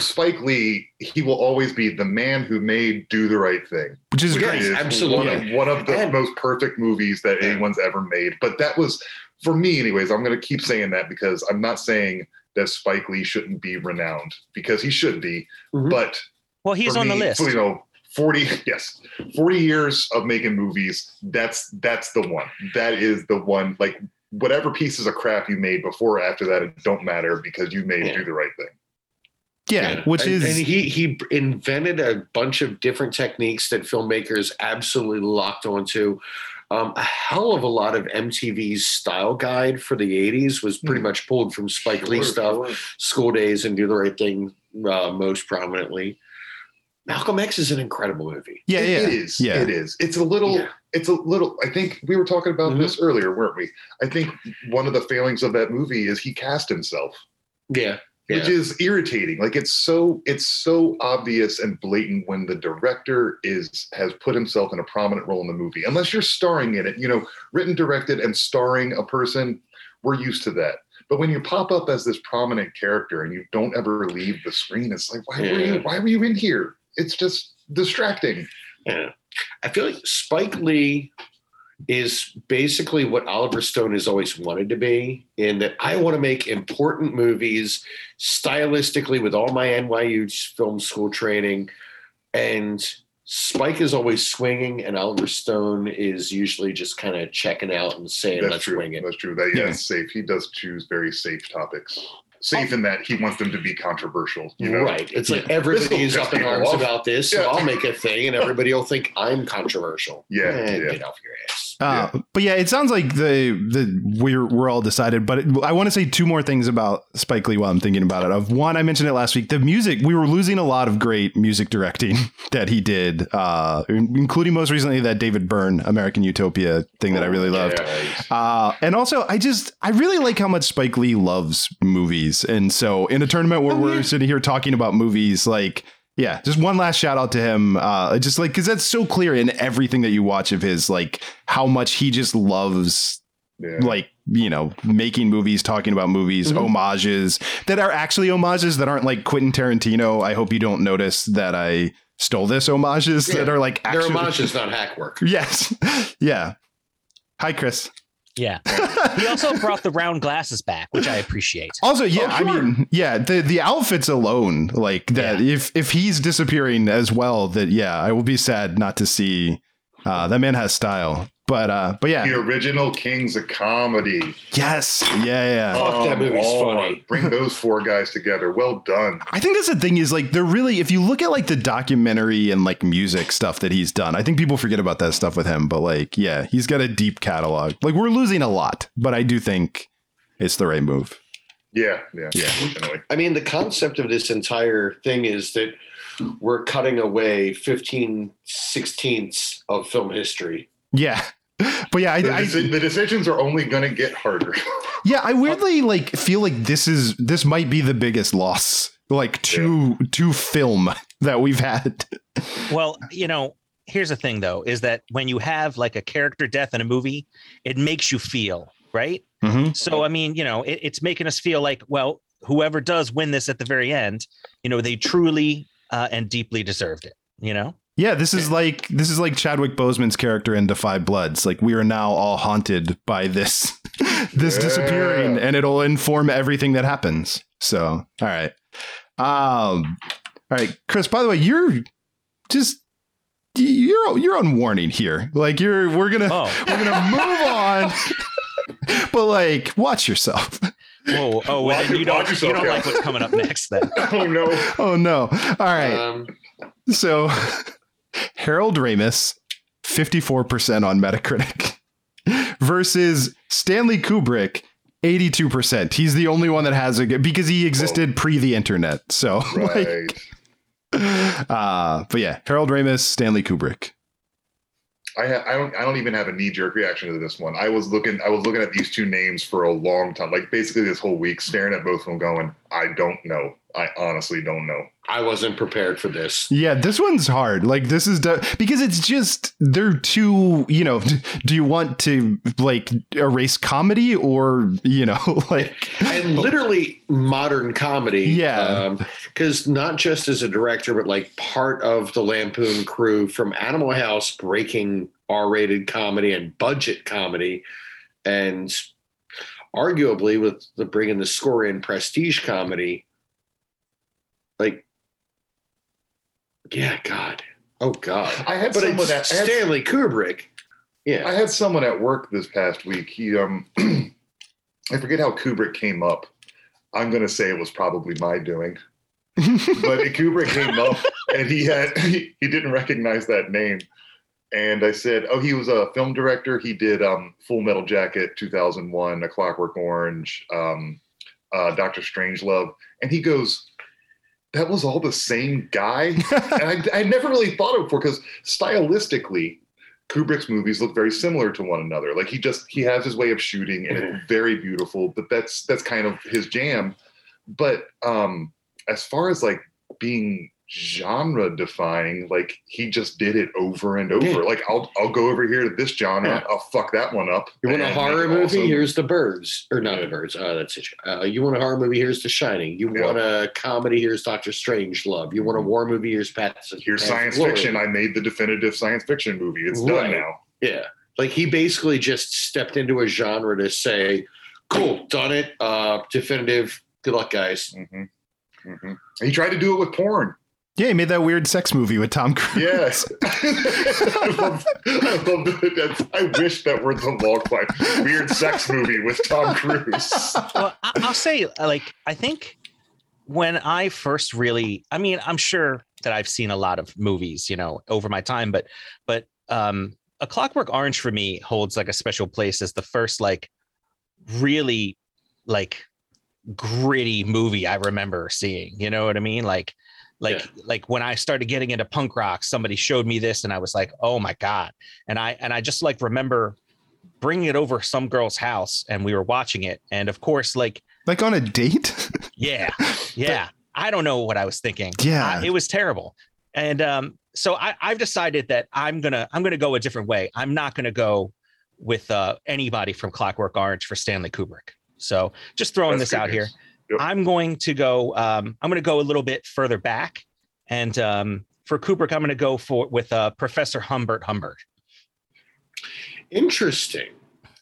Spike Lee, he will always be the man who made Do the Right Thing. which is Yes, great. is absolutely. one of, one of the And- most perfect movies that anyone's ever made. But that was for me, anyways. I'm going to keep saying that because I'm not saying that Spike Lee shouldn't be renowned because he should be. Mhm. But Well, he's for on the list. You know, 40 <laughs> yes 40 years of making movies that's that's the one that is the one like whatever pieces of crap you made before or after that it don't matter because you made Yeah. do the right thing yeah, which and, is and he he invented a bunch of different techniques that filmmakers absolutely locked onto. Um, a hell of a lot of MTV's style guide for the '80s was pretty Hmm. much pulled from Spike Lee stuff. sure. School Daze and Do the Right Thing uh, most prominently. Malcolm X is an incredible movie. yeah, It- yeah, it is yeah. it is it's a little Yeah. it's a little i think we were talking about Mhm. this earlier weren't we i think one of the failings of that movie is he cast himself Yeah, which is irritating. Like it's so it's so obvious and blatant when the director is has put himself in a prominent role in the movie. Unless you're starring in it you know written directed and starring a person we're used to that. But when you pop up as this prominent character and you don't ever leave the screen it's like why were you why were you in here? It's just distracting. Yeah. I feel like Spike Lee is basically what Oliver Stone has always wanted to be, in that I want to make important movies stylistically with all my NYU film school training. And Spike is always swinging, and Oliver Stone is usually just kind of checking out and saying, That's let's true. wing it. That's true. That yeah, Yeah. it's safe. He does choose very safe topics. Safe in that he wants them to be controversial. You know, Right. It's like Yeah. everybody is up in arms off. about this, so Yeah. I'll make a thing, and everybody will think I'm controversial. Yeah, Eh, yeah. Get off your ass. Uh, But yeah, it sounds like the the we're we're all decided. But it, I want to say two more things about Spike Lee while I'm thinking about it. Of one, I mentioned it last week. The music we were losing a lot of great music directing <laughs> that he did, uh, including most recently that David Byrne American Utopia thing that I really loved. Yeah. Uh, and also, I just I really like how much Spike Lee loves movies, and so in a tournament where we're sitting here talking about movies, like yeah, just one last shout out to him, uh, just like because that's so clear in everything that you watch of his, like how much he just loves Yeah. like you know making movies talking about movies Mhm. homages that are actually homages that aren't like quentin tarantino i hope you don't notice that i stole this homages that are like They're actually homages, not hack work. <laughs> yes yeah hi chris Yeah. he also brought the round glasses back, which I appreciate. also yeah Oh, i mean yeah the the outfits alone like that if if he's disappearing as well that yeah i will be sad not to see uh that man has style but uh but yeah The original Kings of Comedy. yes yeah yeah Fuck, that movie's on. funny. Bring those four guys together. Well done. I think that's the thing is like they're really if you look at like the documentary and like music stuff that he's done, I think people forget about that stuff with him. But like, yeah, he's got a deep catalog. Like we're losing a lot, but I do think it's the right move. Yeah, yeah, Yeah. Definitely. I mean, the concept of this entire thing is that we're cutting away 15 sixteenths of film history. Yeah. But yeah, The, I, I the decisions are only going to get harder. <laughs> yeah, I weirdly like feel like this is this might be the biggest loss like to to film that we've had. Well, you know, here's the thing though, is that when you have like a character death in a movie, it makes you feel, right? Mhm. So I mean, you know, it, it's making us feel like, well, whoever does win this at the very end, you know, they truly uh, and deeply deserved it. You know? Yeah, this is like this is like Chadwick Boseman's character in Da 5 Bloods. Like we are now all haunted by this <laughs> this Yeah. disappearing and it'll inform everything that happens. So, all right. Um all right, Chris, by the way, you're just you're you're on warning here. Like you're we're going to Oh, we're going to move on. <laughs> but like watch yourself. whoa, oh, well, Watch- you don't, yourself, you don't yeah. like what's coming up next then. <laughs> oh no. Oh no. All right. Um, So Harold Ramis, 54% on Metacritic <laughs> versus Stanley Kubrick, 82%. He's the only one that has a good because he existed pre the internet. So <laughs> Right. like uh but yeah, Harold Ramis, Stanley Kubrick. I ha- I don't I don't even have a knee jerk reaction to this one. I was looking I was looking at these two names for a long time, like basically this whole week, staring at both of them, going, I don't know. I honestly don't know. I wasn't prepared for this. Yeah, this one's hard. Like this is de- because it's just they're too, you know, do you want to like erase comedy or, you know, <laughs> like And literally modern comedy. Yeah. Um, because not just as a director, but like part of the Lampoon crew from Animal House breaking R rated comedy and budget comedy. And arguably with the bringing the score in prestige comedy. Like, yeah, God. Oh, God. I had But someone that I had- Stanley Kubrick. Yeah. I had someone at work this past week. He um <clears throat> I forget how Kubrick came up. I'm gonna say it was probably my doing. <laughs> but Kubrick came up and he had <laughs> he, he didn't recognize that name. And I said, Oh, he was a film director. He did um Full Metal Jacket 2001, A Clockwork Orange, um, uh, Doctor Strangelove. And he goes, That was all the same guy. <laughs> and I, I never really thought of it before because stylistically, Kubrick's movies look very similar to one another. Like he just he has his way of shooting and it's very beautiful, but that's that's kind of his jam. But um as far as like being genre defying, like he just did it over and over. Yeah. Like I'll I'll go over here to this genre, Yeah. I'll fuck that one up. You want a horror movie? Here's the birds, or not the birds. Uh, that's it. Uh, you want a horror movie? Here's The Shining. You Yeah. want a comedy? Here's Doctor Strangelove. You want a war movie? Here's Patterson. Here's science fiction. I made the definitive science fiction movie. It's done now. Yeah, like he basically just stepped into a genre to say, "Cool, done it. Uh, definitive. Good luck, guys." hmm hmm He tried to do it with porn. Yeah, he made that weird sex movie with Tom Cruise. Yes. <laughs> I love, I love that. I wish that were the log line. Weird sex movie with Tom Cruise. <laughs> well, I- I'll say, like, I think when I first really, I mean, I'm sure that I've seen a lot of movies, you know, over my time, but, but, um, a Clockwork Orange for me holds like a special place as the first, like, really, like, gritty movie I remember seeing. You know what I mean? Like, like, Yeah. like when I started getting into punk rock, somebody showed me this, and I was like, oh my god! And I and I just like remember bringing it over some girl's house, and we were watching it, and of course, like Like on a date? <laughs> yeah, yeah. I don't know what I was thinking. Yeah. I- it was terrible. And um, so I, I've decided that I'm gonna I'm gonna go a different way. I'm not gonna go with uh, anybody from Clockwork Orange for Stanley Kubrick. So just throwing That's this out here. Yep. I'm going to go. Um, I'm going to go a little bit further back, and um, for Kubrick, I'm going to go for with uh, Professor Humbert Humbert. Interesting.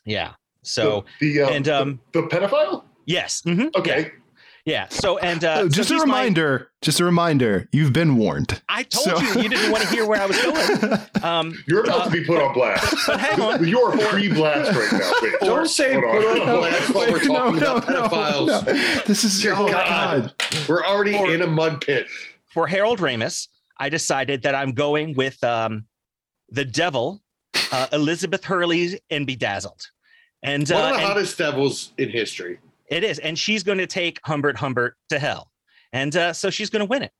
Yeah. So the, the, uh, and, um, the, the pedophile. yes. mhm, Okay. Yeah. So and uh, Oh, so just a he's my- reminder. just a reminder. You've been warned. I told So- you you didn't want to hear where I was going. <laughs> Um, You're about uh, to be put on blast. but hang on. You're pre-blast right now. Wait, Don't say hold put on. on blast while we're Wait, no, talking no, about no, pedophiles. no. <laughs> This is Dear oh God. god. We're already Or- in a mud pit. for Harold Ramis, I decided that I'm going with um, the devil, uh, Elizabeth Hurley in Bedazzled. And, One uh, of the and hottest devils in history. It is. And she's going to take Humbert Humbert to hell. And uh, so she's going to win it.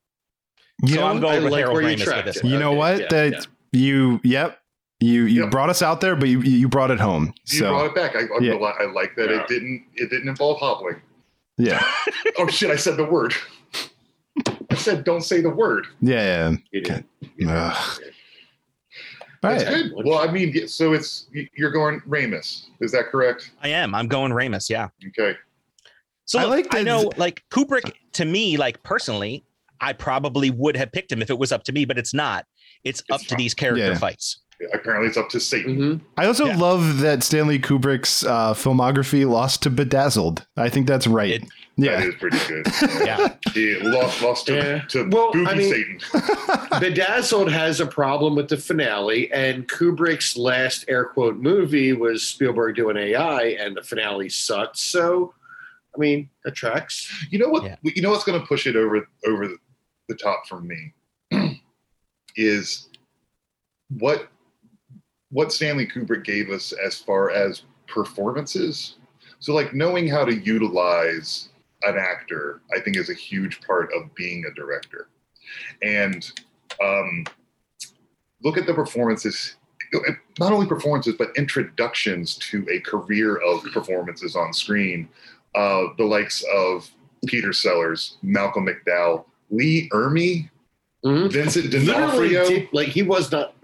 You so know, I'm going I with like Harold Ramis with tracked this you know Okay, what? yeah, that yeah. you yep. You you Yep. brought us out there, but you you brought it home. You So brought it back. I, I, Yeah. I like that Yeah. it didn't. It didn't involve hobbling. yeah. <laughs> Oh shit! I said the word. I said don't say the word. Yeah, yeah. You did. That's right. good. Well, I mean, so it's you're going Ramis. Is that correct? I am. I'm going Ramis. Yeah. Okay. So I look, like I know, like Kubrick, to me, like personally, I probably would have picked him if it was up to me, but it's not. It's, up to these character Yeah. fights. Apparently, it's up to Satan. Mhm. I also Yeah. love that Stanley Kubrick's uh, filmography lost to Bedazzled. I think that's right. It- yeah. That is pretty good. <laughs> Yeah. He lost, lost to, Yeah. to Well, Boogie I mean- Satan. <laughs> Bedazzled has a problem with the finale, and Kubrick's last air quote movie was Spielberg doing AI, and the finale sucked. So, I mean, that tracks. You know what? Yeah. You know what's going to push it over over the top for me <clears throat> is what what Stanley Kubrick gave us as far as performances. So, like knowing how to utilize an actor, I think is a huge part of being a director. And um, look at the performances. Not only performances, but introductions to a career of performances on screen. Uh, the likes of Peter Sellers, Malcolm McDowell, Lee Ermey, Mhm. Vincent D'Onofrio. did- like he was not.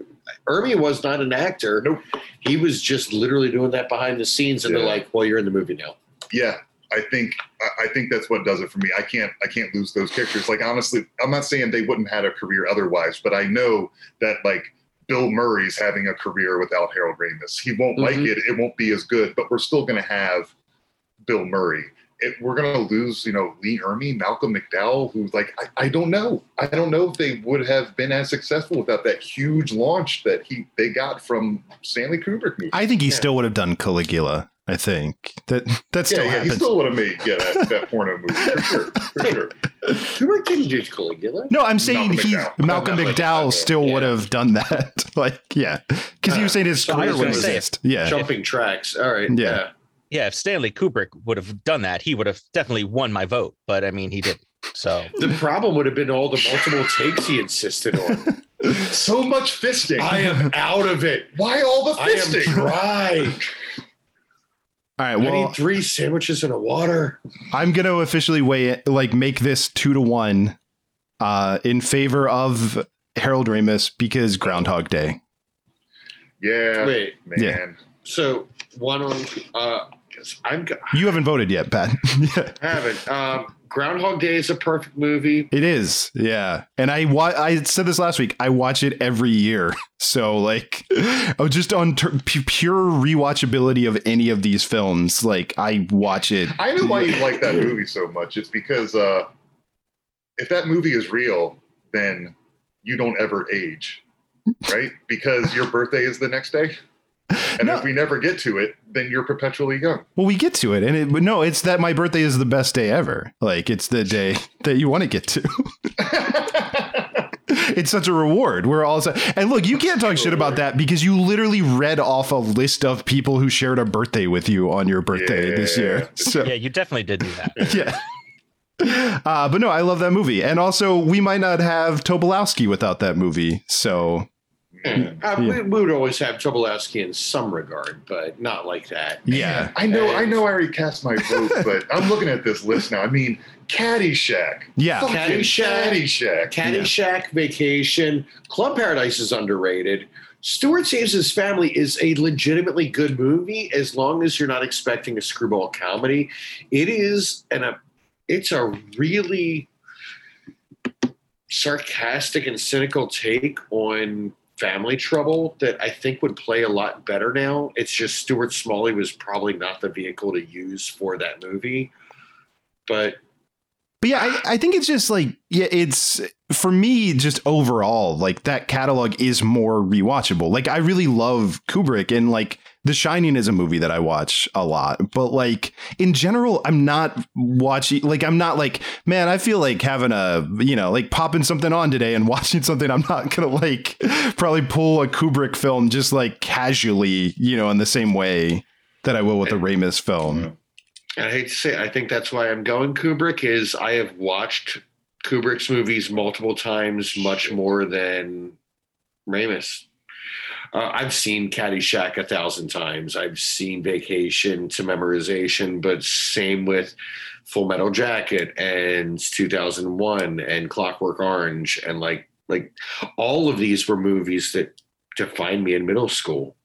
Ermey was not an actor. Nope. He was just literally doing that behind the scenes, and Yeah. they're like, "Well, you're in the movie now." yeah i think I- think that's what does it for me i can't i can't lose those characters like honestly i'm not saying they wouldn't have had a career otherwise but i know that like bill murray's having a career without harold ramis he won't like Mhm. it it won't be as good but we're still going to have bill murray it, we're going to lose you know lee ermey malcolm mcdowell who's like I, I don't know i don't know if they would have been as successful without that huge launch that he they got from stanley kubrick movie I think he Yeah. still would have done Caligula. I think that that still yeah, yeah, he still would have made yeah that, that porno movie for sure, for <laughs> sure. Kubrick didn't do Caligula. no, I'm saying Malcolm he McDowell. Malcolm Malcolm McDowell McDowell, still yeah. would have done that. <laughs> like, yeah, because he was saying his uh, career would exist. Yeah, Jumping tracks. All right. Yeah. Yeah. Yeah. If Stanley Kubrick would have done that, he would have definitely won my vote. But I mean, he didn't. So The problem would have been all the multiple takes he insisted on. <laughs> So much fisting. I am out of it. Why all the fisting? I am fisting? dry. all right. I Well, need three sandwiches and a water. I'm gonna officially weigh it, like make this two to one, uh, in favor of Harold Ramis because Groundhog Day. Yeah, Wait. man. Yeah. So one on. Uh, I'm. go- You haven't voted yet, Pat. <laughs> yeah. I haven't. Um, Groundhog Day is a perfect movie. It is, yeah. And I wa- I said this last week. I watch it every year, <laughs> so like, oh, just on ter- pu- pure rewatchability of any of these films, like I watch it. I know why you like that movie so much. It's because uh, if that movie is real, then you don't ever age, right? Because your birthday is the next day. And No. if we never get to it, then you're perpetually young. Well, we get to it, and it, but no, it's that my birthday is the best day ever. Like it's the day <laughs> that you want to get to. <laughs> it's such a reward. We're all so, and look, you can't talk shit about that because you literally read off a list of people who shared a birthday with you on your birthday this year. <laughs> So yeah, you definitely did do that. yeah. Uh, but no, I love that movie, and also we might not have Tobolowski without that movie. So Uh, we, we would always have Tobolowski in some regard, but not like that. yeah, I know, I know I already cast my vote, <laughs> but I'm looking at this list now. I mean, Caddyshack. yeah, Fucking Caddyshack. Caddyshack. Caddyshack, Vacation, Club Paradise is underrated. Stuart Saves His Family is a legitimately good movie as long as you're not expecting a screwball comedy. It is and a it's a really sarcastic and cynical take on family trouble that I think would play a lot better now. It's just Stuart Smalley was probably not the vehicle to use for that movie. But But yeah, I, I think it's just like yeah, it's for me just overall like that catalog is more rewatchable. Like I really love Kubrick and like The Shining is a movie that I watch a lot, but like in general, I'm not watching like I'm not like man, I feel like having a you know like popping something on today and <laughs> watching something. I'm not gonna like probably pull a Kubrick film just like casually, you know, in the same way that I will with a eh, Ramis film. And I hate to say, it, I think that's why I'm going Kubrick. Is I have watched Kubrick's movies multiple times, much more than Ramis. Uh, I've seen Caddyshack a thousand times. I've seen Vacation to Memorization, but same with Full Metal Jacket and 2001 and Clockwork Orange and like like all of these were movies that defined me in middle school,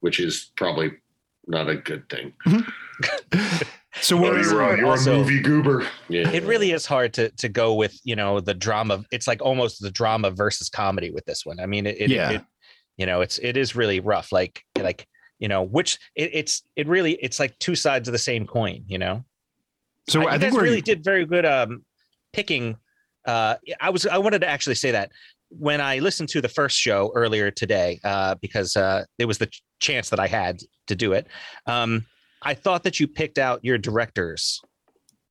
which is probably not a good thing. So Oh, what was you're, a, you're Also- a movie goober. Yeah, It really is hard to to go with you know the drama. It's like almost the drama versus comedy with this one. I mean, it, it, Yeah. it you know it's it is really rough. Like like you know which it, it's it really it's like two sides of the same coin. You know. so I, I, think we're really did very good um picking uh I was I wanted to actually say that when I listened to the first show earlier today uh because uh it was the chance that I had to do it um I thought that you picked out your directors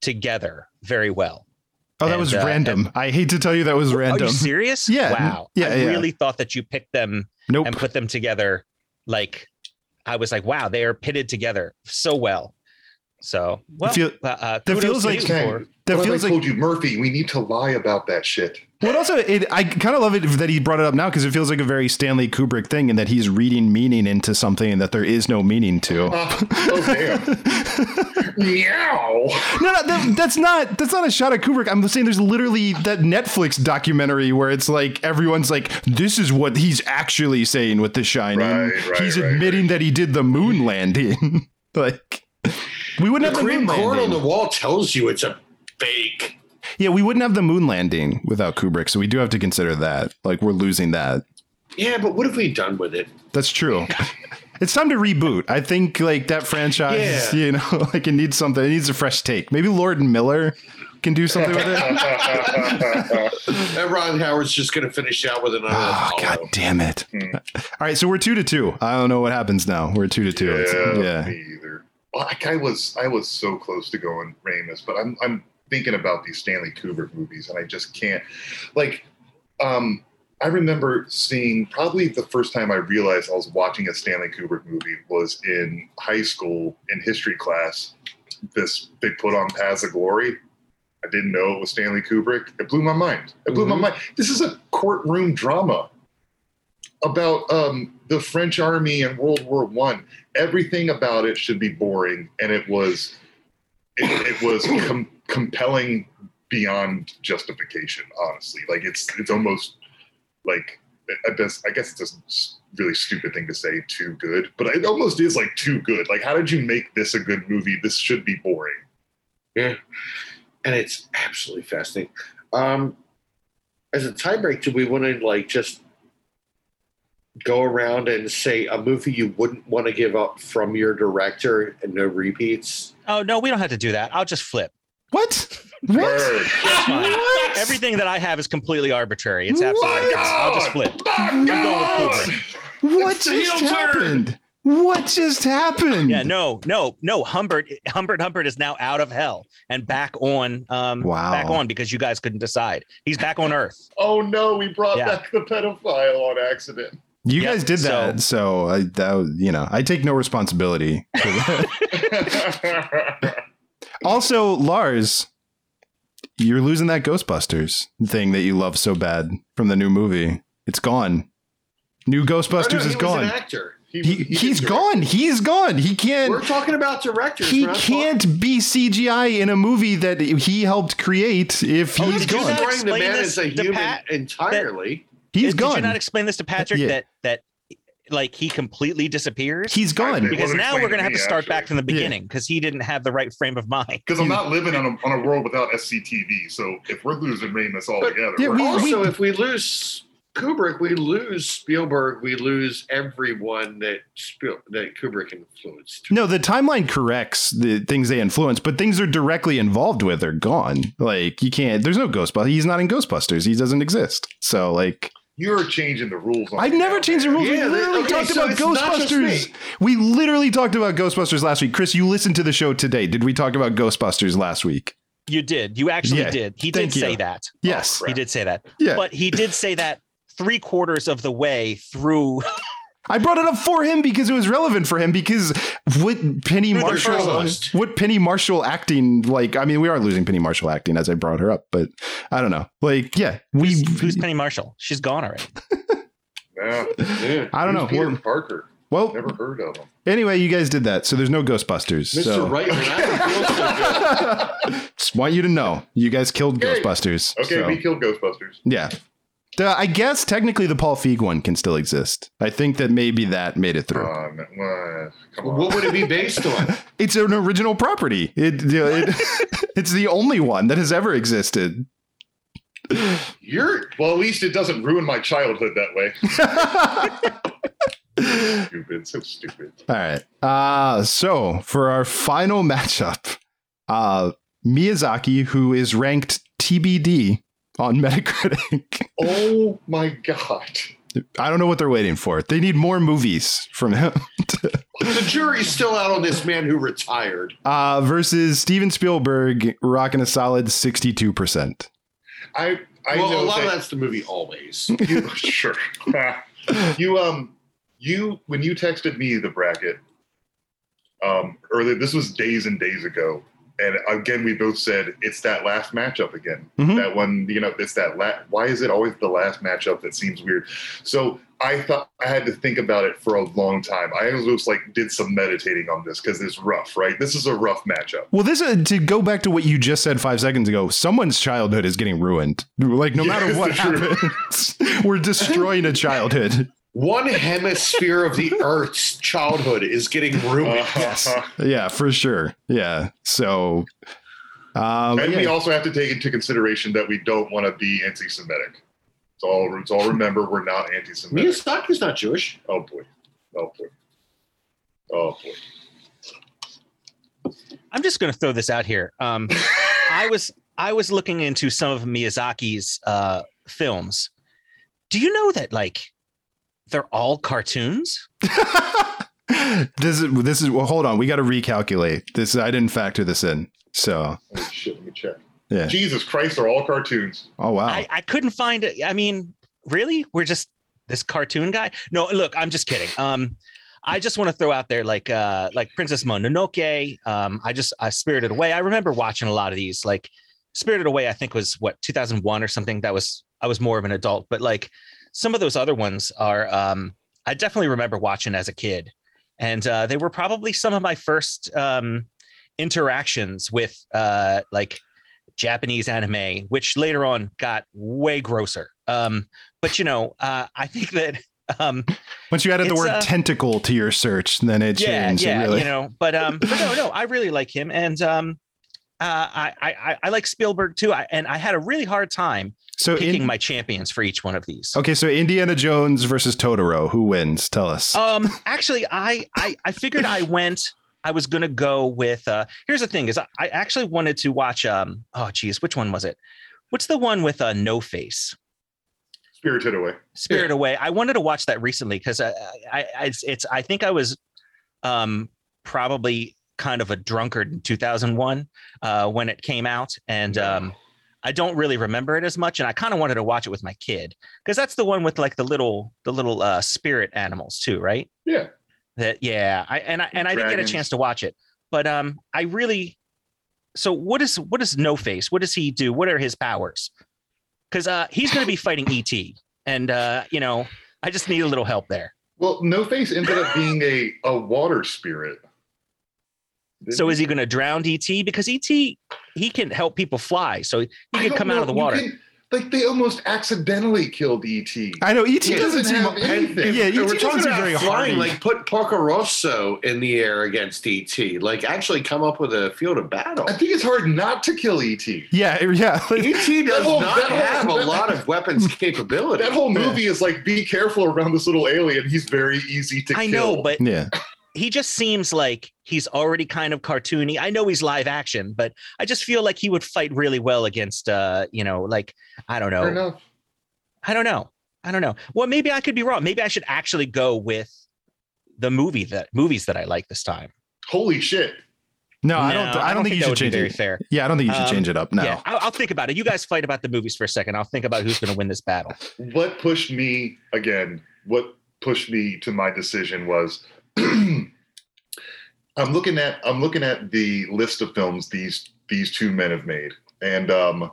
together very well. Oh, that And, was uh, random. I hate to tell you that was random. Are you serious? Yeah, Wow. yeah, I yeah. really thought that you picked them Nope. and put them together like I was like, wow, they are pitted together so well. So well, feel- uh, uh, that feels like- you Okay. for- That what feels if I like told you, Murphy, we need to lie about that shit. Well, also, it, I kind of love it that he brought it up now because it feels like a very Stanley Kubrick thing, and that he's reading meaning into something that there is no meaning to. Uh, oh damn! <laughs> Meow. no, no, that, that's not that's not a shot at Kubrick. I'm saying there's literally that Netflix documentary where it's like everyone's like, this is what he's actually saying with The Shining. Right, right, he's right, admitting that he did the moon landing. <laughs> like, we wouldn't the have the moon Supreme Court on landing. the wall tells you it's a fake. yeah, we wouldn't have the moon landing without Kubrick, so we do have to consider that. Like, we're losing that. Yeah, but what have we done with it? That's true. <laughs> It's time to reboot. I think like that franchise, Yeah. you know, <laughs> like it needs something. It needs a fresh take. Maybe Lord and Miller can do something with it. <laughs> And Ron Howard's just going to finish out with another. Oh Apollo. god damn it. Hmm. All right, so we're 2 to 2. I don't know what happens now. We're 2 to 2. It's- yeah, yeah. me either. Like I was, I was so close to going Ramis, but I'm, I'm thinking about these Stanley Kubrick movies, and I just can't. Like, um, I remember seeing probably the first time I realized I was watching a Stanley Kubrick movie was in high school in history class. This big put on Paths of Glory. I didn't know it was Stanley Kubrick. It blew my mind. It blew my mind. This is a courtroom drama about um, the French army and World War One. Everything about it should be boring, and it was it, it was <clears throat> com- compelling beyond justification. Honestly, like it's it's almost like I guess I guess it's a really stupid thing to say. Too good, but it almost is like too good. Like, how did you make this a good movie? This should be boring. Yeah, and it's absolutely fascinating. Um, as a tiebreak, do we want to like just go around and say a movie you wouldn't want to give up from your director and no repeats? Oh no, we don't have to do that. I'll just flip. What? What? Word. That's fine. What? Everything that I have is completely arbitrary. It's absolutely What? I'll just flip. I'm going with Kubrick. What It's just heel turn. happened? What just happened? Yeah, no, no, no. Humbert, Humbert, Humbert is now out of hell and back on. Um, Wow. back on because you guys couldn't decide. He's back on Earth. Oh no, we brought Yeah. back the pedophile on accident. You Yep, guys did that, so, I that, you know, I take no responsibility. for that. <laughs> also, Lars, you're losing that Ghostbusters thing that you love so bad from the new movie. It's gone. New Oh, no, Ghostbusters he is was gone. an actor. He, He, he he's did gone. He's gone. He can't. We're talking about directors. he we're not talking- can't be CGI in a movie that he helped create if Oh, he's did you gone. not the Explain man this as a to human Pat- entirely. He's Did gone. Did you not explain this to uh, Patrick Yeah. that that like he completely disappears? He's gone. Because now we're gonna to have to me, start back from the beginning because he didn't have the right frame of mind. Because I'm not living on a, on a world without SCTV. So if we're losing Ramis altogether, Yeah, we're we- also- also, if we lose Kubrick, we lose Spielberg, we lose everyone that Spiel, that Kubrick influenced. No, the timeline corrects the things they influence, but things they're directly involved with are gone. Like you can't. There's no Ghostbusters. He's not in Ghostbusters. He doesn't exist. So like, you're changing the rules. on I've me never changed the man. rules. we literally okay, talked so about it's not just Ghostbusters. We literally talked about Ghostbusters last week. Chris, you listened to the show today. Did we talk about Ghostbusters last week? You did. You actually Yeah, did. He did thank you. say that. Yes. He did say that. Yeah. But he did say that three quarters of the way through I brought it up for him because it was relevant for him because what Penny Through the Marshall what Penny Marshall acting like I mean we are losing Penny Marshall acting as I brought her up but I don't know like yeah we who's, who's Penny Marshall? She's gone already. <laughs> Yeah. Yeah. I don't Who's know Peter We're- Parker. well Never heard of him. anyway you guys did that so there's no Ghostbusters Mr. so Wright, when so just want you to know you guys killed Okay. Ghostbusters Okay, so, we killed Ghostbusters. yeah I guess technically the Paul Feig one can still exist I think that maybe that made it through Um, uh. What would it be based on? <laughs> it's an original property it, it <laughs> it's the only one that has ever existed You're Well, at least it doesn't ruin my childhood that way. <laughs> stupid, so stupid. All right. Uh, so for our final matchup, uh, Miyazaki, who is ranked TBD on <laughs> Metacritic. Oh my god. I don't know what they're waiting for. They need more movies from him. the jury's still out on this man who retired. uh, versus Steven Spielberg, rocking a solid 62%. I I well, know a lot that of that's the movie always. <laughs> you sure. <laughs> you um you when you texted me the bracket um earlier this was days and days ago and again we both said it's that last matchup again Mhm. that one you know it's that la- why is it always the last matchup that seems weird so i thought i had to think about it for a long time i almost like did some meditating on this because it's rough right this is a rough matchup Well, this uh, to go back to what you just said five seconds ago. Someone's childhood is getting ruined. Like no Yeah, matter what happens, <laughs> we're destroying a childhood. One hemisphere of the Earth's childhood is getting ruined. <laughs> Uh-huh. Yeah, for sure. Yeah. So, um, and yeah. we also have to take into consideration that we don't want to be anti-semitic it's all it's all remember we're not anti-semitic Miyazaki's not Jewish. Oh boy. Oh boy. Oh boy. I'm just going to throw this out here. Um, <laughs> I was I was looking into some of Miyazaki's uh, films. Do you know that like they're all cartoons? <laughs> this is this is well, hold on. We got to recalculate this. I didn't factor this in. So Holy shit, let me check. yeah. Jesus Christ, they're all cartoons. Oh wow. I, I couldn't find it. I mean, really? We're just this cartoon guy? No, look, I'm just kidding. Um, I just want to throw out there like uh like Princess Mononoke. Um, I just I Spirited Away. I remember watching a lot of these. Like Spirited Away, I think was what 2001 or something. That was I was more of an adult, but like some of those other ones are um I definitely remember watching as a kid. And uh, they were probably some of my first um, interactions with uh, like Japanese anime, which later on got way grosser. Um, but you know, uh, I think that um, Once you added the word uh, tentacle to your search, then it yeah, changed. Yeah, really- you know. But um, but no, no, I really like him, and um, uh, I, I I- I like Spielberg too. I, and I had a really hard time So picking in- my champions for each one of these. okay, so Indiana Jones versus Totoro. Who wins? Tell us. Um, actually, I, I I figured I went. I was gonna go with. Uh, here's the thing: is I, I actually wanted to watch. Um, oh, geez, which one was it? What's the one with uh, no face? Spirited Away. Spirit Away. I wanted to watch that recently because I, I, I, it's, it's. I think I was, um, probably kind of a drunkard in 2001 uh, when it came out, and um, I don't really remember it as much. And I kind of wanted to watch it with my kid because that's the one with like the little, the little uh, spirit animals too, right? Yeah. That yeah. I and I and I didn't get a chance to watch it, but um, I really. So what is what is No Face? What does he do? What are his powers? Because uh, he's going to be fighting ET, and uh, you know, I just need a little help there. Well, No Face ended up being a, a water spirit. So is he going to drown ET? Because ET he can help people fly, so he can don't come out of the water. can- like they almost accidentally killed ET. I know ET He doesn't seem. have anything. Yeah, And ET we're doesn't talking about very flying. hardy. Like put Porco Rosso in the air against ET. Like actually come up with a field of battle. I think it's hard not to kill ET. yeah, yeah. <laughs> like- ET does whole- not that whole- have a lot of weapons <laughs> capability. That whole movie is like, be careful around this little alien. He's very easy to kill. I kill. know, but yeah. He just seems like he's already kind of cartoony. I know he's live action, but I just feel like he would fight really well against uh, you know, like I don't Fair know. enough. I don't know. I don't know. Well, maybe I could be wrong. Maybe I should actually go with the movie that movies that I like this time. Holy shit. No, I No, don't. I don't think, you that should would be change very it. fair. Yeah, I don't think you should Um, change it up. No. Yeah, I'll, I'll think about it. You guys fight about the movies for a second. I'll think about who's going to win this battle. What pushed me again? What pushed me to my decision was <clears throat> I'm looking at I'm looking at the list of films these these two men have made, and um,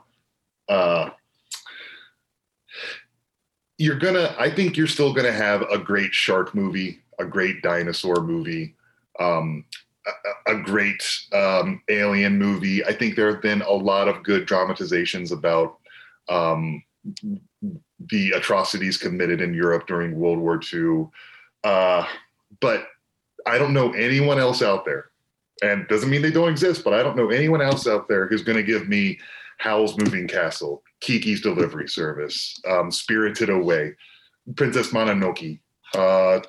uh, you're gonna. I think you're still gonna have a great shark movie, a great dinosaur movie, um, a, a great um, alien movie. I think there have been a lot of good dramatizations about um, the atrocities committed in Europe during World War II. Uh, but I don't know anyone else out there, and doesn't mean they don't exist, but I don't know anyone else out there who's going to give me Howl's Moving Castle, Kiki's Delivery Service, um, Spirited Away, Princess Mononoke, uh,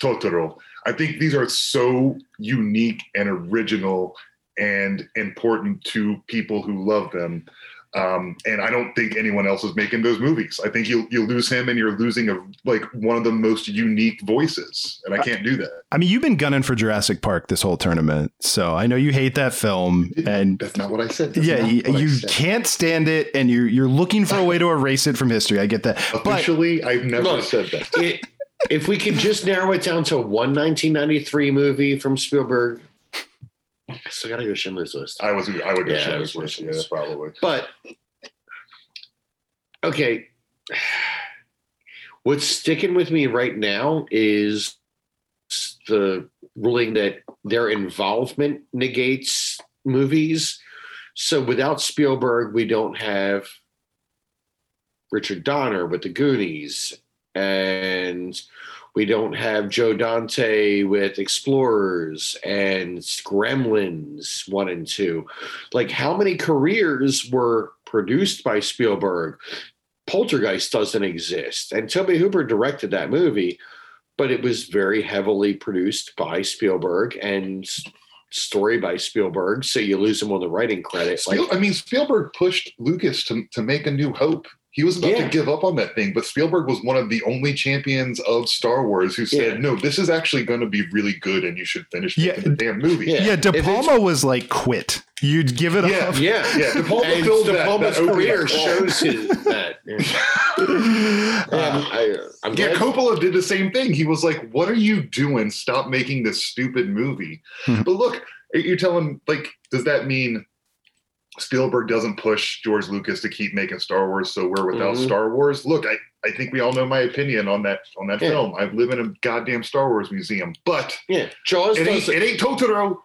Totoro. I think these are so unique and original and important to people who love them. Um, and I don't think anyone else is making those movies. I think you you lose him, and you're losing a like one of the most unique voices, and I can't do that. I mean, you've been gunning for Jurassic Park this whole tournament, so I know you hate that film, and That's not what I said. That's yeah, you, you said. can't stand it, and you're you're looking for a way to <laughs> erase it from history. I get that, but Officially, I've never Look, said that. it, if we could just narrow it down to one 1993 movie from Spielberg, I still gotta go Schindler's List. I was I would go Yeah, was List, yeah, probably. But okay, what's sticking with me right now is the ruling that their involvement negates movies. So without Spielberg, we don't have Richard Donner with the Goonies, and we don't have Joe Dante with Explorers and Gremlins one and two. Like, how many careers were produced by Spielberg? Poltergeist doesn't exist, and Tobe Hooper directed that movie, but it was very heavily produced by Spielberg and story by Spielberg. So you lose him on the writing credit. Spiel, I mean, Spielberg pushed Lucas to, to make a new hope. He was about Yeah. to give up on that thing, but Spielberg was one of the only champions of Star Wars who said, Yeah. "No, this is actually going to be really good, and you should finish Yeah. the damn movie." Yeah. yeah, De Palma was like quit. You'd give it Yeah. up. Yeah, Yeah, De Palma and filled De that- Palma's that opening career up. shows his, <laughs> that. Yeah. <laughs> Uh, And I, I'm Yeah, glad- Coppola did the same thing. He was like, "What are you doing? Stop making this stupid movie." Mhm. But look, you're telling like, does that mean Spielberg doesn't push George Lucas to keep making Star Wars? So we're without Mhm. Star Wars. Look, I, I think we all know my opinion on that on that Yeah. film. I live in a goddamn Star Wars museum, but yeah, Jaws it ain't, it ain't Totoro.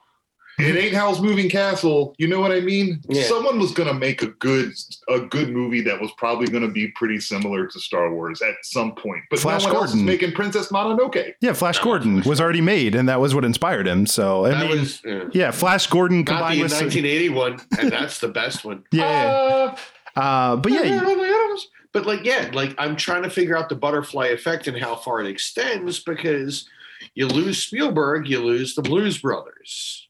It ain't Howl's Moving Castle. You know what I mean? Yeah. Someone was gonna make a good a good movie that was probably gonna be pretty similar to Star Wars at some point. But Flash no one else is Gordon. making Princess Mononoke. yeah, Flash Gordon was already made, and that was what inspired him. So I that mean, was yeah. yeah, Flash Gordon not the combined with some- 1981, and that's the best one. <laughs> yeah, yeah. Uh, but yeah, but like yeah, like I'm trying to figure out the butterfly effect and how far it extends because you lose Spielberg, you lose the Blues Brothers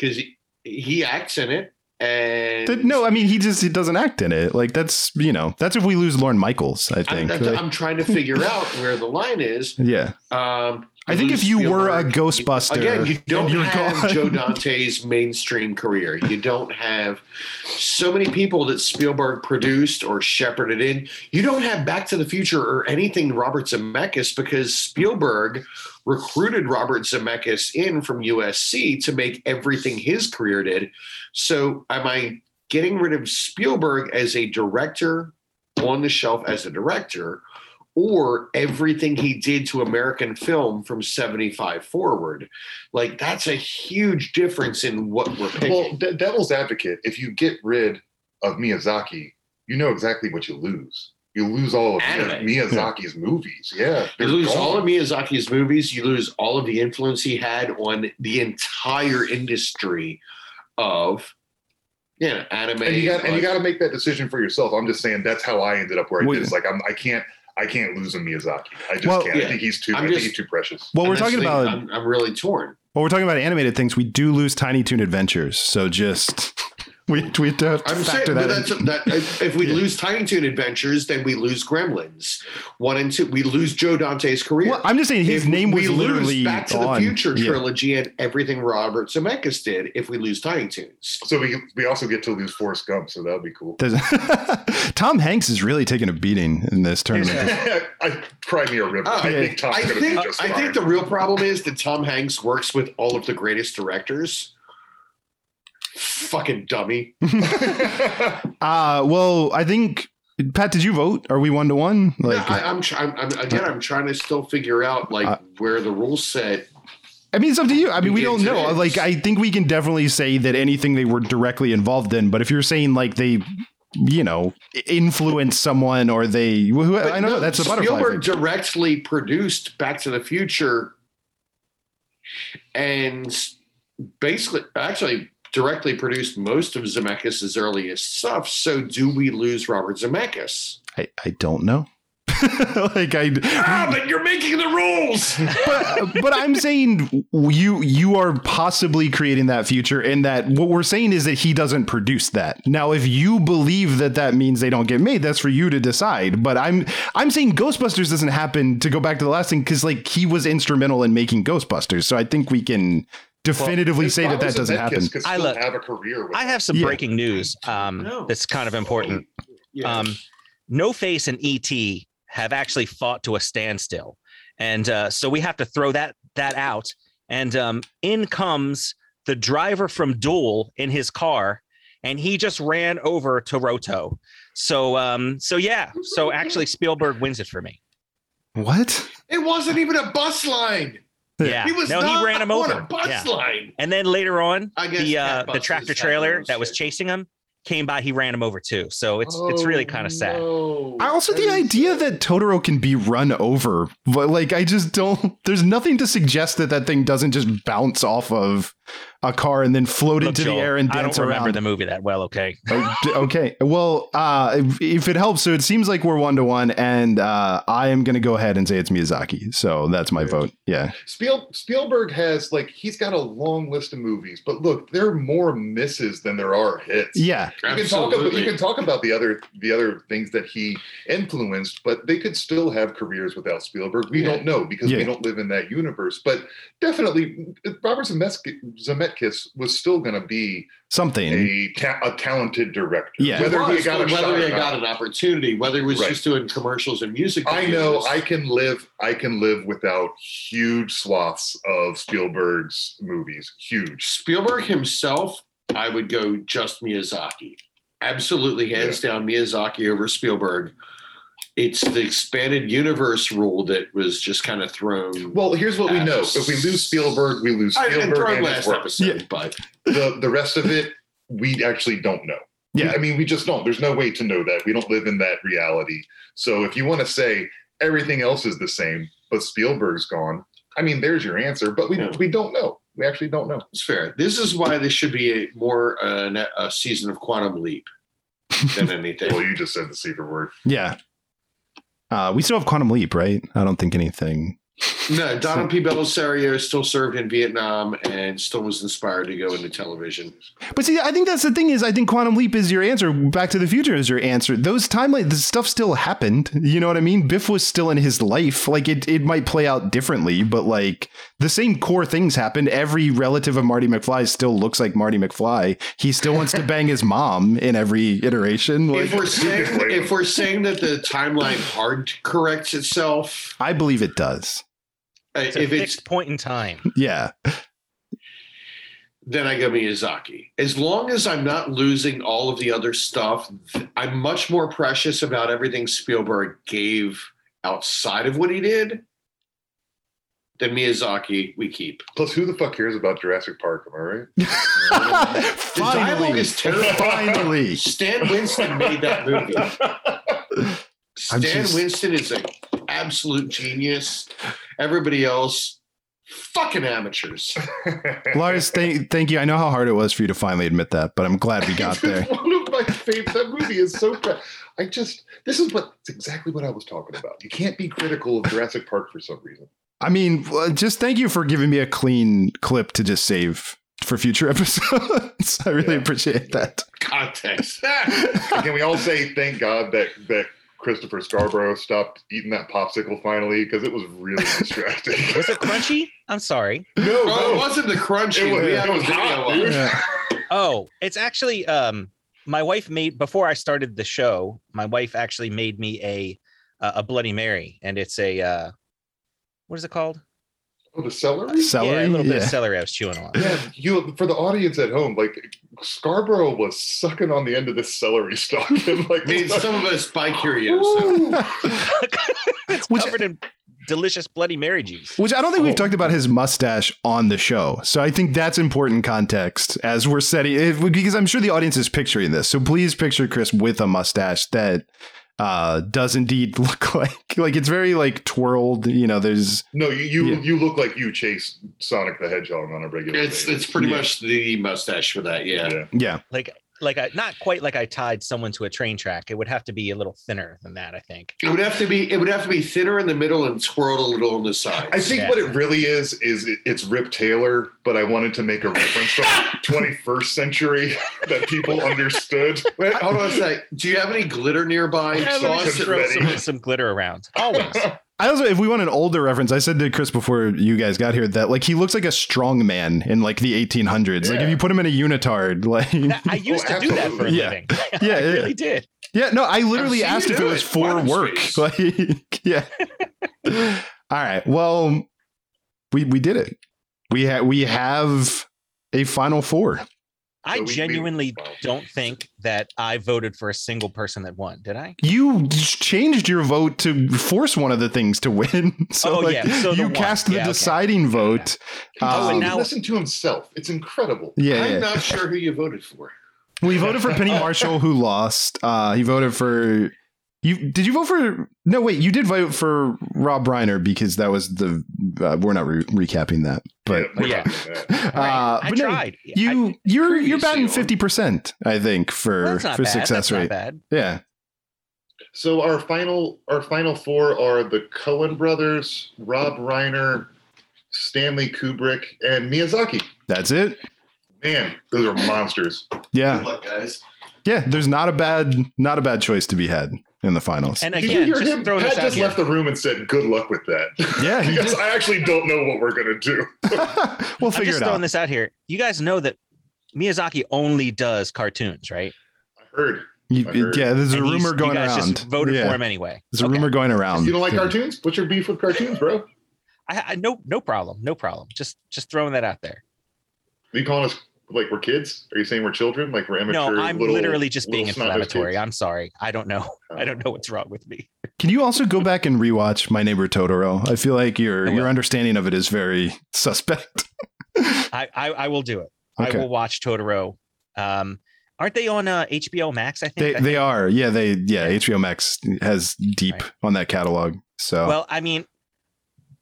because he, he acts in it, and no, I mean he just he doesn't act in it. Like that's you know that's if we lose Lorne Michaels. I think. Like, I'm trying to <laughs> figure out where the line is. yeah, Um, I think if you were a Spielberg, Ghostbuster, again, you don't have gone- Joe Dante's mainstream career. You don't have so many people that Spielberg produced or shepherded in. You don't have Back to the Future or anything Robert Zemeckis because Spielberg recruited Robert Zemeckis in from USC to make everything his career did. So, am I getting rid of Spielberg as a director on the shelf as a director? Or everything he did to American film from 75 forward. Like that's a huge difference in what we're picking. Well, de- devil's advocate, if you get rid of Miyazaki, you know exactly what you lose. You lose all of Anime. Miyazaki's movies. Yeah, You lose gone. all of Miyazaki's movies. You lose all of the influence he had on the entire industry of, you know, anime. and you got and you got to make that decision for yourself. I'm just saying that's how I ended up where I Wait. did. It's like I'm I can't I can't lose a Miyazaki. I just Well, can't. yeah. I think he's too. I'm i think just- he's too precious. Well, we're talking the- about I'm, I'm really torn. well, we're talking about animated things. We do lose Tiny Toon Adventures, so just we we have to I'm saying factor but that. that's in. that. If, if we lose Tiny Toon Adventures, then we lose Gremlins. One and two, we lose Joe Dante's career. Well, I'm just saying his If name was we literally lose Back to on. the Future Yeah. trilogy and everything Robert Zemeckis did. If we lose Tiny Toons, So we we also get to lose Forrest Gump. So that would be cool. <laughs> Tom Hanks is really taking a beating in this tournament. <laughs> I cry me a river. Oh, I think Tom's I think be just I think the real problem is that Tom Hanks works with all of the greatest directors. Fucking dummy. <laughs> <laughs> Uh well, I think Pat, did you vote? Are we one to one? No, Like, I, I'm, try- I'm, I'm again. I'm trying to still figure out like Uh, where the rules set. I mean, it's up to you. I mean, we don't know. it. Like, I think we can definitely say that anything they were directly involved in. But if you're saying like they, you know, influence someone or they, who, I know no, that's a butterfly. Spielberg thing. directly produced Back to the Future, and basically, actually, directly produced most of Zemeckis' earliest stuff. So, do we lose Robert Zemeckis? I, I don't know. <laughs> like I, Ah, but you're making the rules. <laughs> but, but I'm saying you you are possibly creating that future, and that what we're saying is that he doesn't produce that. Now, if you believe that that means they don't get made, that's for you to decide. But I'm I'm saying Ghostbusters doesn't happen. To go back to the last thing, because like he was instrumental in making Ghostbusters, so I think we can definitively say that that doesn't happen. Could I look- have a career. With I have some Yeah. breaking news um, No. that's kind of important. Yeah. Um, no Face and ET have actually fought to a standstill, and uh, so we have to throw that that out. And um, in comes the driver from Duel in his car, and he just ran over Totoro. So um, so yeah, so actually Spielberg wins it for me. What? it wasn't even a bus line. Yeah, He was no, not he ran him on over. a bus Yeah. line. And then later on, I guess the uh, the tractor trailer that was chasing him came by. He ran him over too. So it's it's really kind of sad. Oh, I also that the idea sad. that Totoro can be run over, but like I just don't. There's nothing to suggest that that thing doesn't just bounce off of a car and then float Look, into Joel, the air and dance. around. I don't remember around. the movie that well. Okay. <laughs> Okay. Well, uh, if, if it helps, so it seems like we're one to one, and uh, I am going to go ahead and say it's Miyazaki. So that's my vote. Yeah. Spiel, Spielberg has like he's got a long list of movies, but look, there are more misses than there are hits. Yeah. You can talk about Absolutely. you can talk about the other the other things that he influenced, but they could still have careers without Spielberg. We Yeah. don't know because Yeah. we don't live in that universe. But definitely, Robert Zemeckis, Zemeckis was still going to be Something. a ta- a talented director. Yeah. whether It he was, got a but shot whether he got an opportunity, whether he was Right. just doing commercials and music. Videos. I know. I can live I can live without huge swaths of Spielberg's movies. Huge. Spielberg himself, I would go just Miyazaki. Absolutely, hands down, Miyazaki over Spielberg. It's the expanded universe rule that was just kind of thrown. Well, here's what we know. If we lose Spielberg, we lose I, and Spielberg thrown and last work. episode, but The the rest of it, we actually don't know. Yeah. I mean, we just don't. There's no way to know that. We don't live in that reality. So if you want to say everything else is the same, but Spielberg's gone, I mean, there's your answer. But we Yeah. we don't know. We actually don't know. it's fair. This is why this should be a more uh, a season of Quantum Leap than anything. <laughs> Well, you just said the secret word. Yeah. Uh, we still have Quantum Leap, right? I don't think anything. No, <laughs> Donald P. Bellisario still served in Vietnam and still was inspired to go into television. But see, I think that's the thing is I think Quantum Leap is your answer. Back to the Future is your answer. Those timelines, the stuff still happened. You know what I mean? Biff was still in his life. Like it, it might play out differently, but like the same core things happened. Every relative of Marty McFly still looks like Marty McFly. He still wants to bang his mom in every iteration. Like if we're <laughs> saying if we're saying that the timeline hard corrects itself, I believe it does. Uh, It's a if it's point in time. Yeah. then I go Miyazaki. As long as I'm not losing all of the other stuff, I'm much more precious about everything Spielberg gave outside of what he did than Miyazaki we keep. Plus, who the fuck cares about Jurassic Park? Am I right? <laughs> The dialogue Finally, is terrible. finally. Stan Winston made that movie. <laughs> I'm Stan just- Winston is an absolute genius. Everybody else, fucking amateurs. <laughs> Lars, thank thank you. I know how hard it was for you to finally admit that, but I'm glad we <laughs> got there. <laughs> One of my favorites. That movie is so bad. I just this is what it's exactly what I was talking about. You can't be critical of Jurassic Park for some reason. I mean, just thank you for giving me a clean clip to just save for future episodes. I really Yeah. appreciate that. Context. Can we all say thank God that that Christopher Scarborough stopped eating that popsicle finally because it was really <laughs> distracting. Was it crunchy? I'm sorry. no, Oh, it wasn't the crunchy. it was, we it was hot, dude. Yeah. <laughs> Oh, it's actually um my wife made before I started the show, my wife actually made me a a a bloody mary and it's a uh what is it called? Oh, the celery. Uh, celery, yeah, a little bit of celery I was chewing on. Yeah, you for the audience at home, like Scarborough was sucking on the end of this celery stalk <laughs> and like I mean, some of us buy Curios. Ooh. <laughs> it's Which- covered in delicious bloody mary juice. Which I don't think we've Oh. talked about his mustache on the show. So I think that's important context as we're setting if, because I'm sure the audience is picturing this. So please picture Chris with a mustache that uh, does indeed <laughs> look like like it's very like twirled. You know, there's No, you you, Yeah. you look like you chase Sonic the Hedgehog on a regular It's basis. it's pretty Yeah. much the mustache for that. Yeah. yeah. yeah. Like like I not quite like I tied someone to a train track. It would have to be a little thinner than that, I think. It would have to be it would have to be thinner in the middle and swirled a little on the side. I think Yeah. what it really is is it, it's Rip Taylor, but I wanted to make a reference to <laughs> 21st century that people understood. <laughs> Wait, hold on a sec. Do you have any glitter nearby? Yeah, So let I'll me just sit- throw some, some glitter around. Always. <laughs> I also, if we want an older reference, I said to Chris before you guys got here that like he looks like a strong man in like the 1800s. Like if you put him in a unitard, <laughs> like I used Oh, to do that for a. Yeah. living. <laughs> Yeah, I yeah. really did. Yeah, no, I literally asked if it do was for work. space. <laughs> Like, yeah. All right. Well, we we did it. We ha- we have a final four. I So we- we- genuinely wow. don't think that I voted for a single person that won. Did I? You changed your vote to force one of the things to win. <laughs> So Oh, like, yeah, so the you one. cast the Yeah, okay. deciding vote. He doesn't Um, even now- listen to himself. It's incredible. Yeah, I'm yeah. not sure who you voted for. Well, he voted for Penny <laughs> Marshall, who lost. Uh, he voted for you. Did you vote for? No, wait. You did vote for Rob Reiner because that was the. Uh, we're not re- recapping that, but Yeah. not doing that. uh, I no, tried. you I- you're you're batting fifty percent. I think for Well, that's not for bad. success That's not rate. bad. Yeah. So our final our final four are the Coen brothers, Rob Reiner, Stanley Kubrick, and Miyazaki. That's it. Man, those are monsters. Yeah. luck, guys. Yeah. There's not a bad not a bad choice to be had in the finals. And Did you again, hear just him? Pat this out just here. left the room and said, "Good luck with that." Yeah, <laughs> because. I actually don't know what we're gonna do. <laughs> we'll I'm figure just it throwing out. this out here. You guys know that Miyazaki only does cartoons, right? I heard. You- I heard. yeah. There's a And rumor going you guys around. Just voted yeah. for him anyway. There's a Okay. rumor going around. You don't like Yeah. cartoons? What's your beef with cartoons, bro? I, I no no problem, no problem. Just just throwing that out there. Are you calling us like we're kids? Are you saying we're children? Like we're amateur? No, I'm little- literally just being inflammatory. I'm sorry. I don't know. I don't know what's wrong with me. Can you also go back and rewatch My Neighbor Totoro? I feel like your your understanding of it is very suspect. <laughs> I I, I will do it. Okay. I will watch Totoro. Um, aren't they on uh, HBO Max? I think. They I they think? are. Yeah, they yeah, HBO Max has deep Right. on that catalog. So Well, I mean,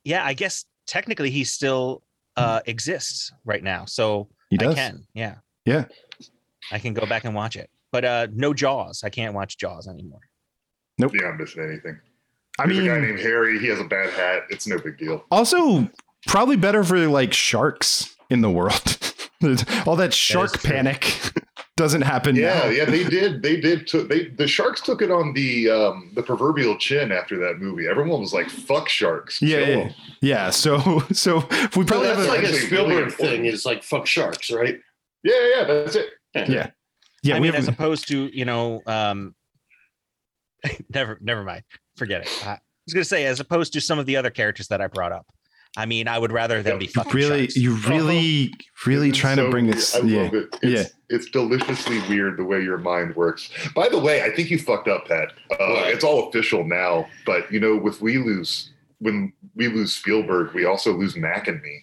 yeah, I guess technically he still uh, exists right now, so he does. I can. Yeah. Yeah. I can go back and watch it, but uh, no Jaws. I can't watch Jaws anymore. Nope. Yeah, I'm missing anything. I There's mean a guy named Harry. He has a bad hat. It's no big deal. also probably better for like sharks in the world. <laughs> All that shark true. panic <laughs> doesn't happen Yeah, now. yeah, they did. They did. Took, they the sharks took it on the um, the proverbial chin after that movie. Everyone was like, "Fuck sharks." Yeah, Kill yeah. 'em." Yeah, so <laughs> so we Well, probably have that's a, like a actually really Spielberg thing. Is like fuck sharks, right? yeah, yeah. That's it. yeah. Yeah, I we mean, have as opposed to you know, um, <laughs> never, never mind. Forget it. I was gonna say, as opposed to some of the other characters that I brought up. I mean, I would rather them be fucking really sharks. you really really It's trying to bring this I yeah. love it. It's, it's deliciously weird the way your mind works. By the way, I think you fucked up, Pat. Uh, What? it's all official now, but you know, with We Lose when we lose Spielberg, we also lose Mac and me.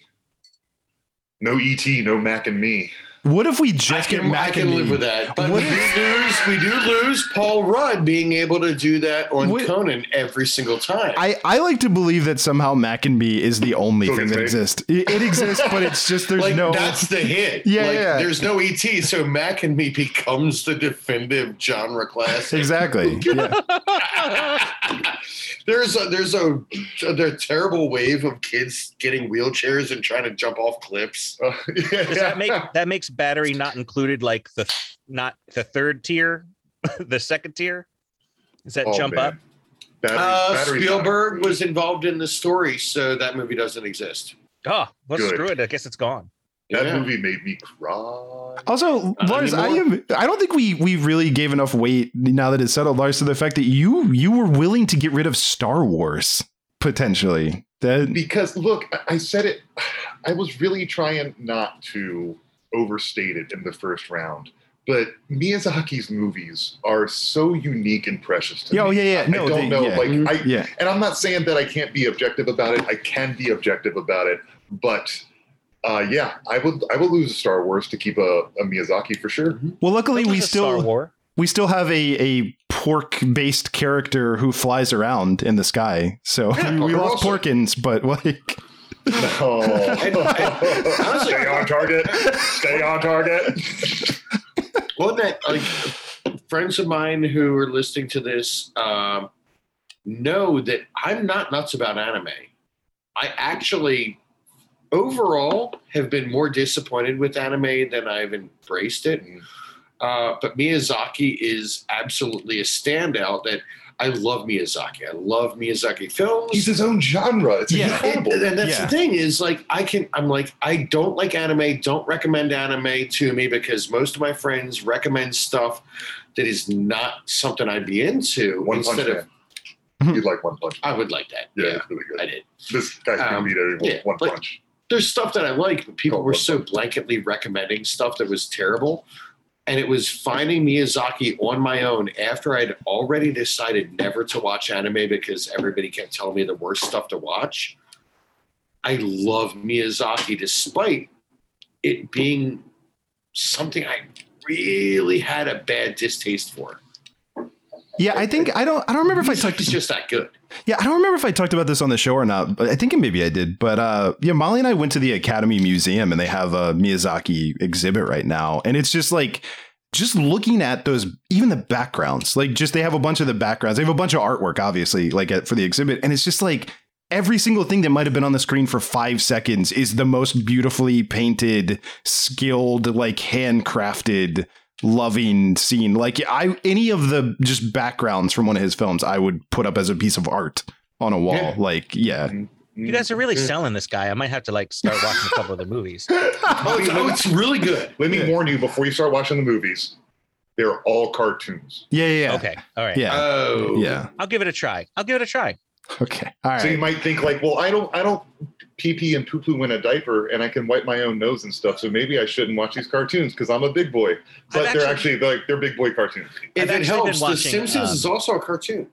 No ET, no Mac and me. What if we I just get can, I can and live me? with that. But What we do lose we do lose Paul Rudd being able to do that on What- Conan every single time. I, I like to believe that somehow Mac and me is the only Still thing that exists. It, it exists, but it's just there's like no. that's the hit. <laughs> Yeah, like, yeah. There's no ET, so Mac and Me becomes the definitive genre classic. exactly. <laughs> Yeah. <laughs> there's a there's a, a terrible wave of kids getting wheelchairs and trying to jump off cliffs. Uh, <laughs> yeah. That make that makes battery not included like the not the third tier, <laughs> the second tier? Is that Oh, jump man. up? Battery- Uh, Spielberg was involved in the story, so that movie doesn't exist. Oh, well, Good. screw it. I guess it's gone. That Yeah. movie made me cry. Also, Not Lars, I am. I don't think we we really gave enough weight now that it's settled, Lars, to the fact that you you were willing to get rid of Star Wars potentially. That because look, I- I said it. I was really trying not to overstate it in the first round, but Miyazaki's movies are so unique and precious to Yeah, oh, me. yeah, yeah. I- No, I don't they- know. yeah. Like. I, yeah. and I'm not saying that I can't be objective about it. I can be objective about it, but uh, yeah, I would I would lose Star Wars to keep a, a Miyazaki for sure. Well, luckily we was Star still we still have a a pork based character who flies around in the sky. So Yeah, <laughs> we lost Russell. Porkins, but like Oh. And- and honestly- Stay on target. Stay on target. <laughs> Well, that like friends of mine who are listening to this um, know that I'm not nuts about anime. I actually, overall, have been more disappointed with anime than I've embraced it. Uh, but Miyazaki is absolutely a standout. That I love Miyazaki. I love Miyazaki films. He's his own genre. It's Yeah. incredible. And, and that's Yeah. the thing is like I can I'm like I don't like anime, don't recommend anime to me because most of my friends recommend stuff that is not something I'd be into One Punch instead of Man. You'd like One Punch. I would like that. Yeah, Yeah, really good. I did. This guy's gonna Um, beat everyone. yeah, One like- Punch. There's stuff that I like, but people were so blanketly recommending stuff that was terrible. And it was finding Miyazaki on my own after I'd already decided never to watch anime because everybody kept telling me the worst stuff to watch. I love Miyazaki despite it being something I really had a bad distaste for. yeah, I think I don't I don't remember if I talked He's just that good. Yeah, I don't remember if I talked about this on the show or not, but I think maybe I did. But uh, yeah, Molly and I went to the Academy Museum and they have a Miyazaki exhibit right now. And it's just like, just looking at those, even the backgrounds, like just they have a bunch of the backgrounds. They have a bunch of artwork, obviously, like at, for the exhibit. And it's just like every single thing that might have been on the screen for five seconds is the most beautifully painted, skilled, like handcrafted loving scene. Like I any of the just backgrounds from one of his films, I would put up as a piece of art on a wall. Yeah. Like, yeah. Mm-hmm. You guys are really selling this guy. I might have to like start watching a couple of the movies. <laughs> Oh, it's, oh, it's really good. Let me warn you before you start watching the movies. They're all cartoons. Yeah, yeah, yeah. Okay, all right. Yeah. Oh, yeah. I'll give it a try. I'll give it a try. Okay. All right. So you might think like, well, I don't, I don't pee pee and poo poo in a diaper, and I can wipe my own nose and stuff. So maybe I shouldn't watch these cartoons because I'm a big boy. But I've they're actually- actually like they're big boy cartoons. If I've it actually been helps, The Simpsons um, is also a cartoon.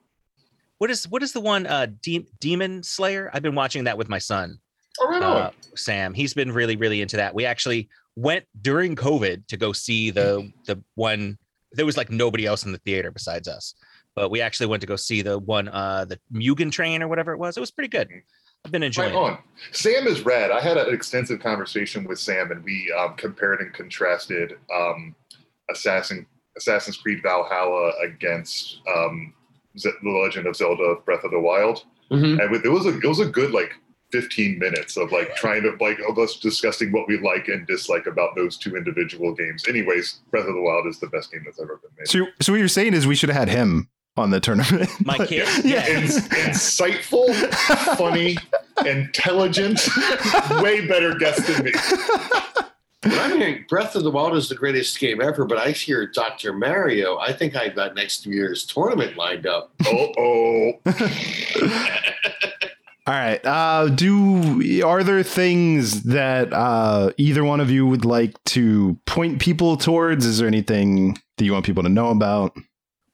What is what is the one uh De- Demon Slayer? I've been watching that with my son. Oh, right uh, on. Sam. He's been really, really into that. We actually went during COVID to go see the the one. There was like nobody else in the theater besides us, but we actually went to go see the one, uh, the Mugen Train or whatever it was. It was pretty good. I've been enjoying Right it. on. Sam is rad. I had an extensive conversation with Sam, and we um, compared and contrasted um, Assassin Assassin's Creed Valhalla against um, Z- The Legend of Zelda: Breath of the Wild, Mhm. and with, it was a it was a good like 15 minutes of like trying to like of us discussing what we like and dislike about those two individual games. Anyways, Breath of the Wild is the best game that's ever been made. So, so what you're saying is we should have had him on the tournament. <laughs> My kid, Yeah. yeah. Ins- insightful, funny, intelligent, way better guest than me. When I'm hearing Breath of the Wild is the greatest game ever, but I hear Dr. Mario, I think I've got next year's tournament lined up. Oh, oh. <laughs> All right. Uh, do are there things that uh, either one of you would like to point people towards? Is there anything that you want people to know about?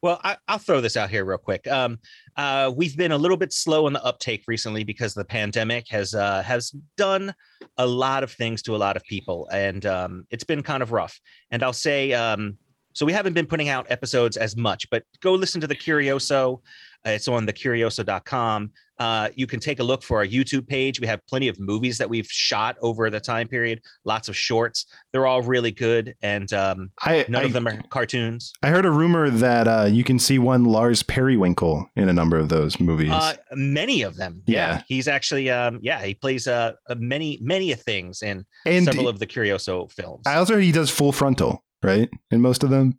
Well, I, I'll throw this out here real quick. Um, uh, we've been a little bit slow in the uptake recently because the pandemic has uh, has done a lot of things to a lot of people, and um, it's been kind of rough. And I'll say, um, so we haven't been putting out episodes as much, but go listen to the Curioso. It's on thecurioso.com. Uh, you can take a look for our YouTube page. We have plenty of movies that we've shot over the time period, lots of shorts. They're all really good, and um, I, none I, of them are cartoons. I heard a rumor that uh, you can see one Lars Periwinkle in a number of those movies. Uh, many of them. Yeah. he's actually um, yeah, he plays uh, many many things in And several he- of the Curioso films. I also heard he does full frontal, right? In most of them.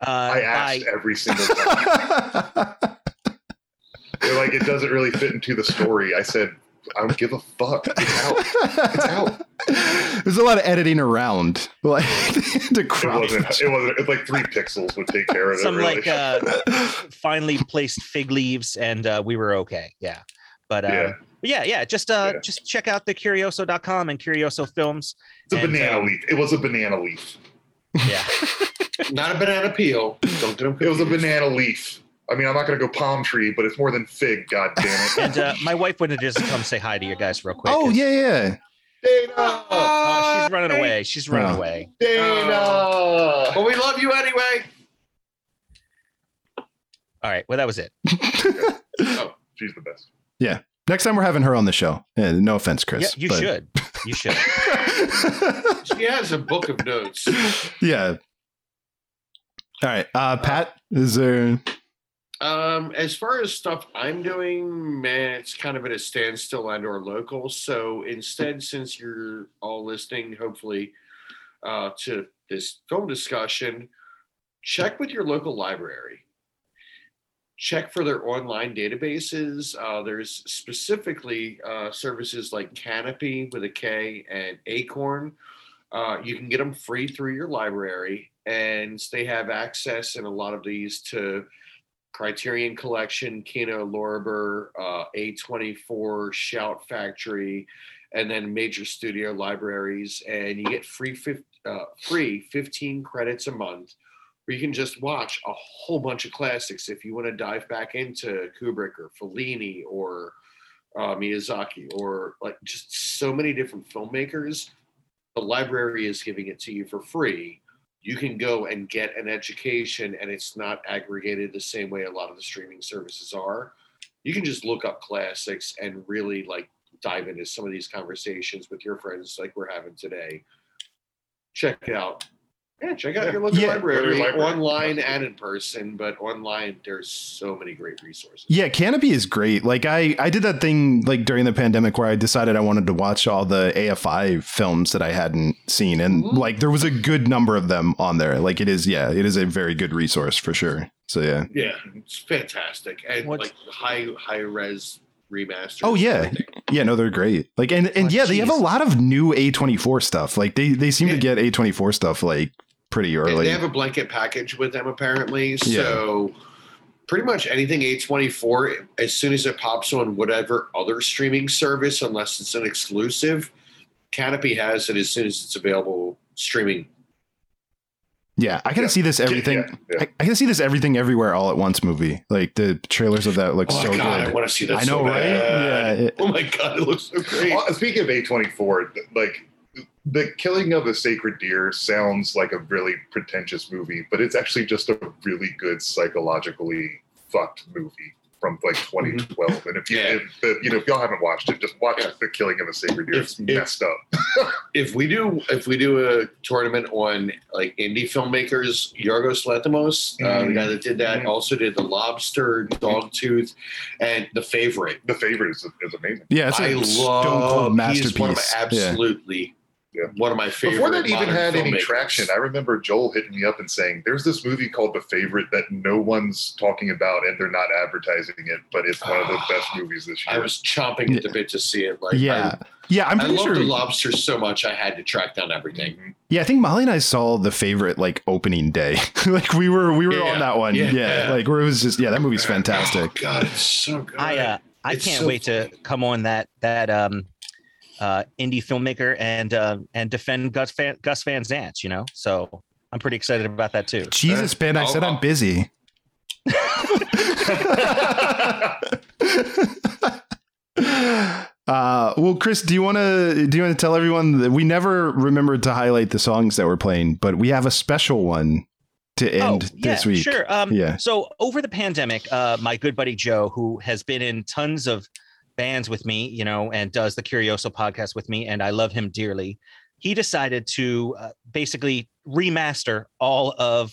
Uh, I asked every single time. <laughs> <laughs> They're like, it doesn't really fit into the story. I said, I don't give a fuck. It's out. It's out. There's a lot of editing around, like <laughs> to It crop. wasn't. It wasn't. It's like three pixels would take care of it. some really. like uh, <laughs> finely placed fig leaves, and uh, we were okay. Yeah, but uh, Yeah. yeah, yeah. Just uh, just check out the Curioso.com and Curioso Films. it's a and, banana um, leaf. It was a banana leaf. Yeah, <laughs> Not a banana peel. Don't get them It was a banana leaf. I mean, I'm not going to go palm tree, but it's more than fig. God damn it. <laughs> and uh, my wife wanted to just come say hi to you guys real quick. Oh yeah, yeah. Dana. uh, she's running away. She's running Oh. away. Dana. But we love you anyway. All right. Well, that was it. <laughs> oh, she's the best. Yeah. Next time we're having her on the show. Yeah, no offense, Chris. yeah, you but- should. You should. <laughs> She has a book of notes. yeah. All right. Uh Pat, is there Um, as far as stuff I'm doing, man, it's kind of at a standstill and or local. So instead, since you're all listening, hopefully, uh, to this film discussion, check with your local library. Check for their online databases. Uh, there's specifically uh, services like Kanopy with a K and Acorn. Uh, you can get them free through your library, and they have access in a lot of these to Criterion Collection, Kino Lorber, uh, A24, Shout Factory, and then major studio libraries. And you get free, uh, free 15 credits a month where you can just watch a whole bunch of classics if you want to dive back into Kubrick or Fellini or uh, Miyazaki or like just so many different filmmakers. The library is giving it to you for free you can go and get an education and it's not aggregated the same way a lot of the streaming services are. You can just look up classics and really like dive into some of these conversations with your friends like we're having today. Check out yeah check out your local Yeah. library, Your library. online and in person but online there's so many great resources Yeah, Kanopy is great. Like I, I did that thing like during the pandemic where I decided I wanted to watch all the AFI films that I hadn't seen, and Mhm. like there was a good number of them on there. Like it is, yeah, it is a very good resource for sure. So yeah. yeah it's fantastic and What's- like high high res remasters Oh yeah, yeah. No, they're great. Like and and Oh, yeah, they have a lot of new A twenty four stuff. Like they they seem to get A twenty four stuff like pretty early. They have a blanket package with them apparently. So pretty much anything A24, as soon as it pops on whatever other streaming service, unless it's an exclusive, Kanopy has it as soon as it's available streaming. yeah, I gotta Yeah. see this everything. Yeah, yeah. I, I gotta see this everything everywhere all at once movie. Like the trailers of that look Oh so my god, I want to see that. I know, so right? bad. Yeah, it- Oh my god, it looks so great. Speaking of A24, th- like the killing of a sacred deer sounds like a really pretentious movie, but it's actually just a really good psychologically fucked movie from like 2012. And if you, Yeah. if the, you know, if y'all haven't watched it, just watch Yeah. the killing of a sacred deer. It's If- if- messed up. <laughs> if we do if we do a tournament on like indie filmmakers, Yorgos Lanthimos, uh, the Mhm. guy that did that, Mhm. also did The Lobster, Dogtooth, and The Favorite. The favorite is, is amazing. yeah, it's a I stone love. cold He's masterpiece. one of my Yeah. Absolutely Yeah. one of my favorite. Before that even modern had any traction, I remember Joel hitting me up and saying, "There's this movie called The Favorite that no one's talking about, and they're not advertising it, but it's one of the <sighs> best movies this year." I was chomping at the bit to see it. Like, yeah, yeah. I'm I, I pretty sure. the lobster so much I had to track down everything. Mhm. Yeah, I think Molly and I saw the favorite like opening day. <laughs> like we were we were Yeah, on that one. Yeah. yeah. like where it was just yeah, that movie's <laughs> Oh, fantastic. God, it's so good. I uh, I It's can't so wait to come on that that um uh indie filmmaker and uh, and defend Gus Van Gus Van Zant, you know. So I'm pretty excited about that too. Jesus, Ben, I I'll- said I'm busy. <laughs> Uh, well, Chris, do you want to do you want to tell everyone that we never remembered to highlight the songs that we're playing, but we have a special one to end oh, yeah, this week. Sure. Um, yeah. So over the pandemic, uh, my good buddy Joe, who has been in tons of bands with me, you know, and does the Curioso podcast with me, and I love him dearly. He decided to uh, basically remaster all of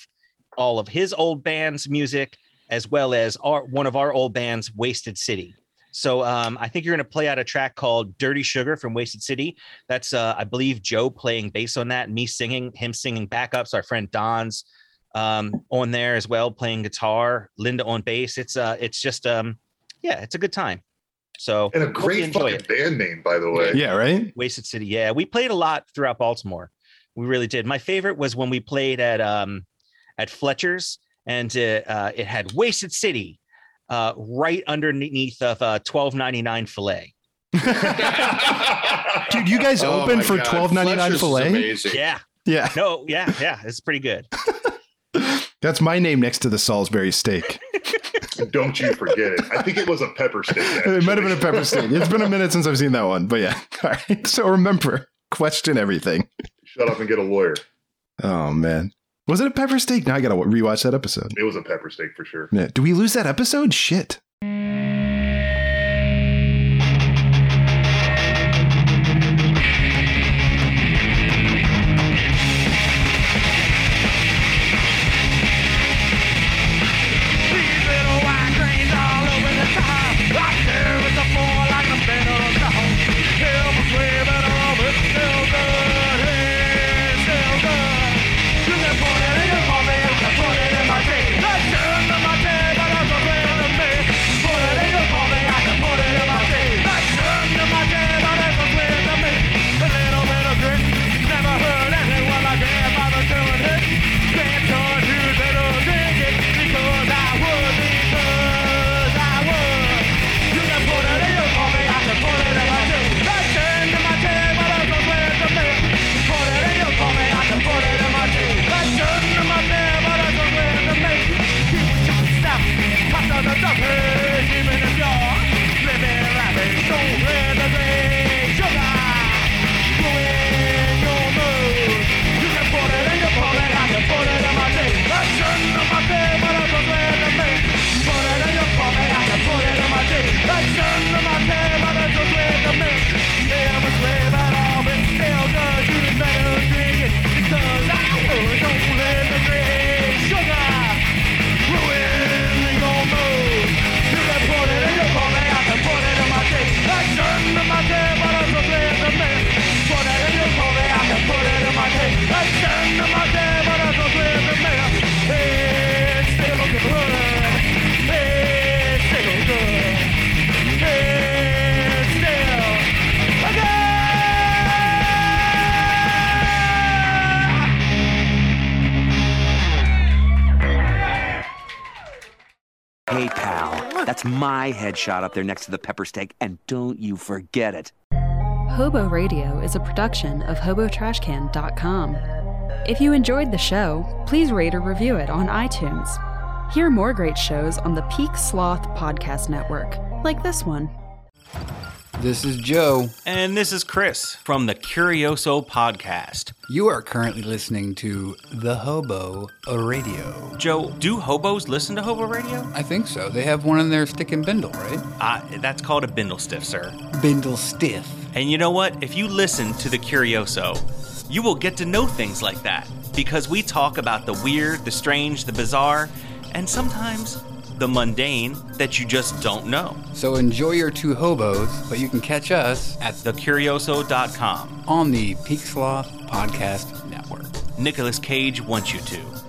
all of his old band's music as well as our one of our old bands, Wasted City. So um, I think you're going to play out a track called "Dirty Sugar" from Wasted City. That's uh, I believe Joe playing bass on that, me singing, him singing backups. Our friend Don's um, on there as well, playing guitar. Linda on bass. It's uh, it's just um, yeah, it's a good time. So And a great enjoy fucking it. band name, by the way. Yeah, right? Wasted City. Yeah, we played a lot throughout Baltimore. We really did. My favorite was when we played at um at Fletcher's and uh, uh, it had Wasted City uh, right underneath of uh, twelve ninety nine fillet. <laughs> Dude, you guys Oh open for twelve ninety nine fillet? amazing. Yeah. Yeah, No. Yeah. Yeah. It's pretty good. <laughs> that's my name next to the Salisbury steak. <laughs> Don't you forget it. I think it was a pepper steak. It might have been a pepper steak. It's been a minute since I've seen that one, but yeah. <laughs> All right. So remember, question everything. Shut up and get a lawyer. Oh man, was it a pepper steak? Now I gotta rewatch that episode. It was a pepper steak for sure. Yeah. Do we lose that episode? Shit. My headshot up there next to the pepper steak, and don't you forget it. Hobo Radio is a production of HoboTrashCan.com. If you enjoyed the show, please rate or review it on iTunes. Hear more great shows on the Peak Sloth Podcast Network, like this one. This is Joe. And this is Chris from the Curioso podcast. You are currently listening to The Hobo Radio. Joe, do hobos listen to Hobo Radio? I think so. They have one in their stick and bindle, right? Uh, that's called a bindle stiff, sir. Bindle stiff. And you know what? If you listen to the Curioso, you will get to know things like that because we talk about the weird, the strange, the bizarre, and sometimes the mundane that you just don't know. So enjoy your two hobos, but you can catch us At thecurioso.com. on the Peak Sloth Podcast Network. Nicolas Cage wants you to.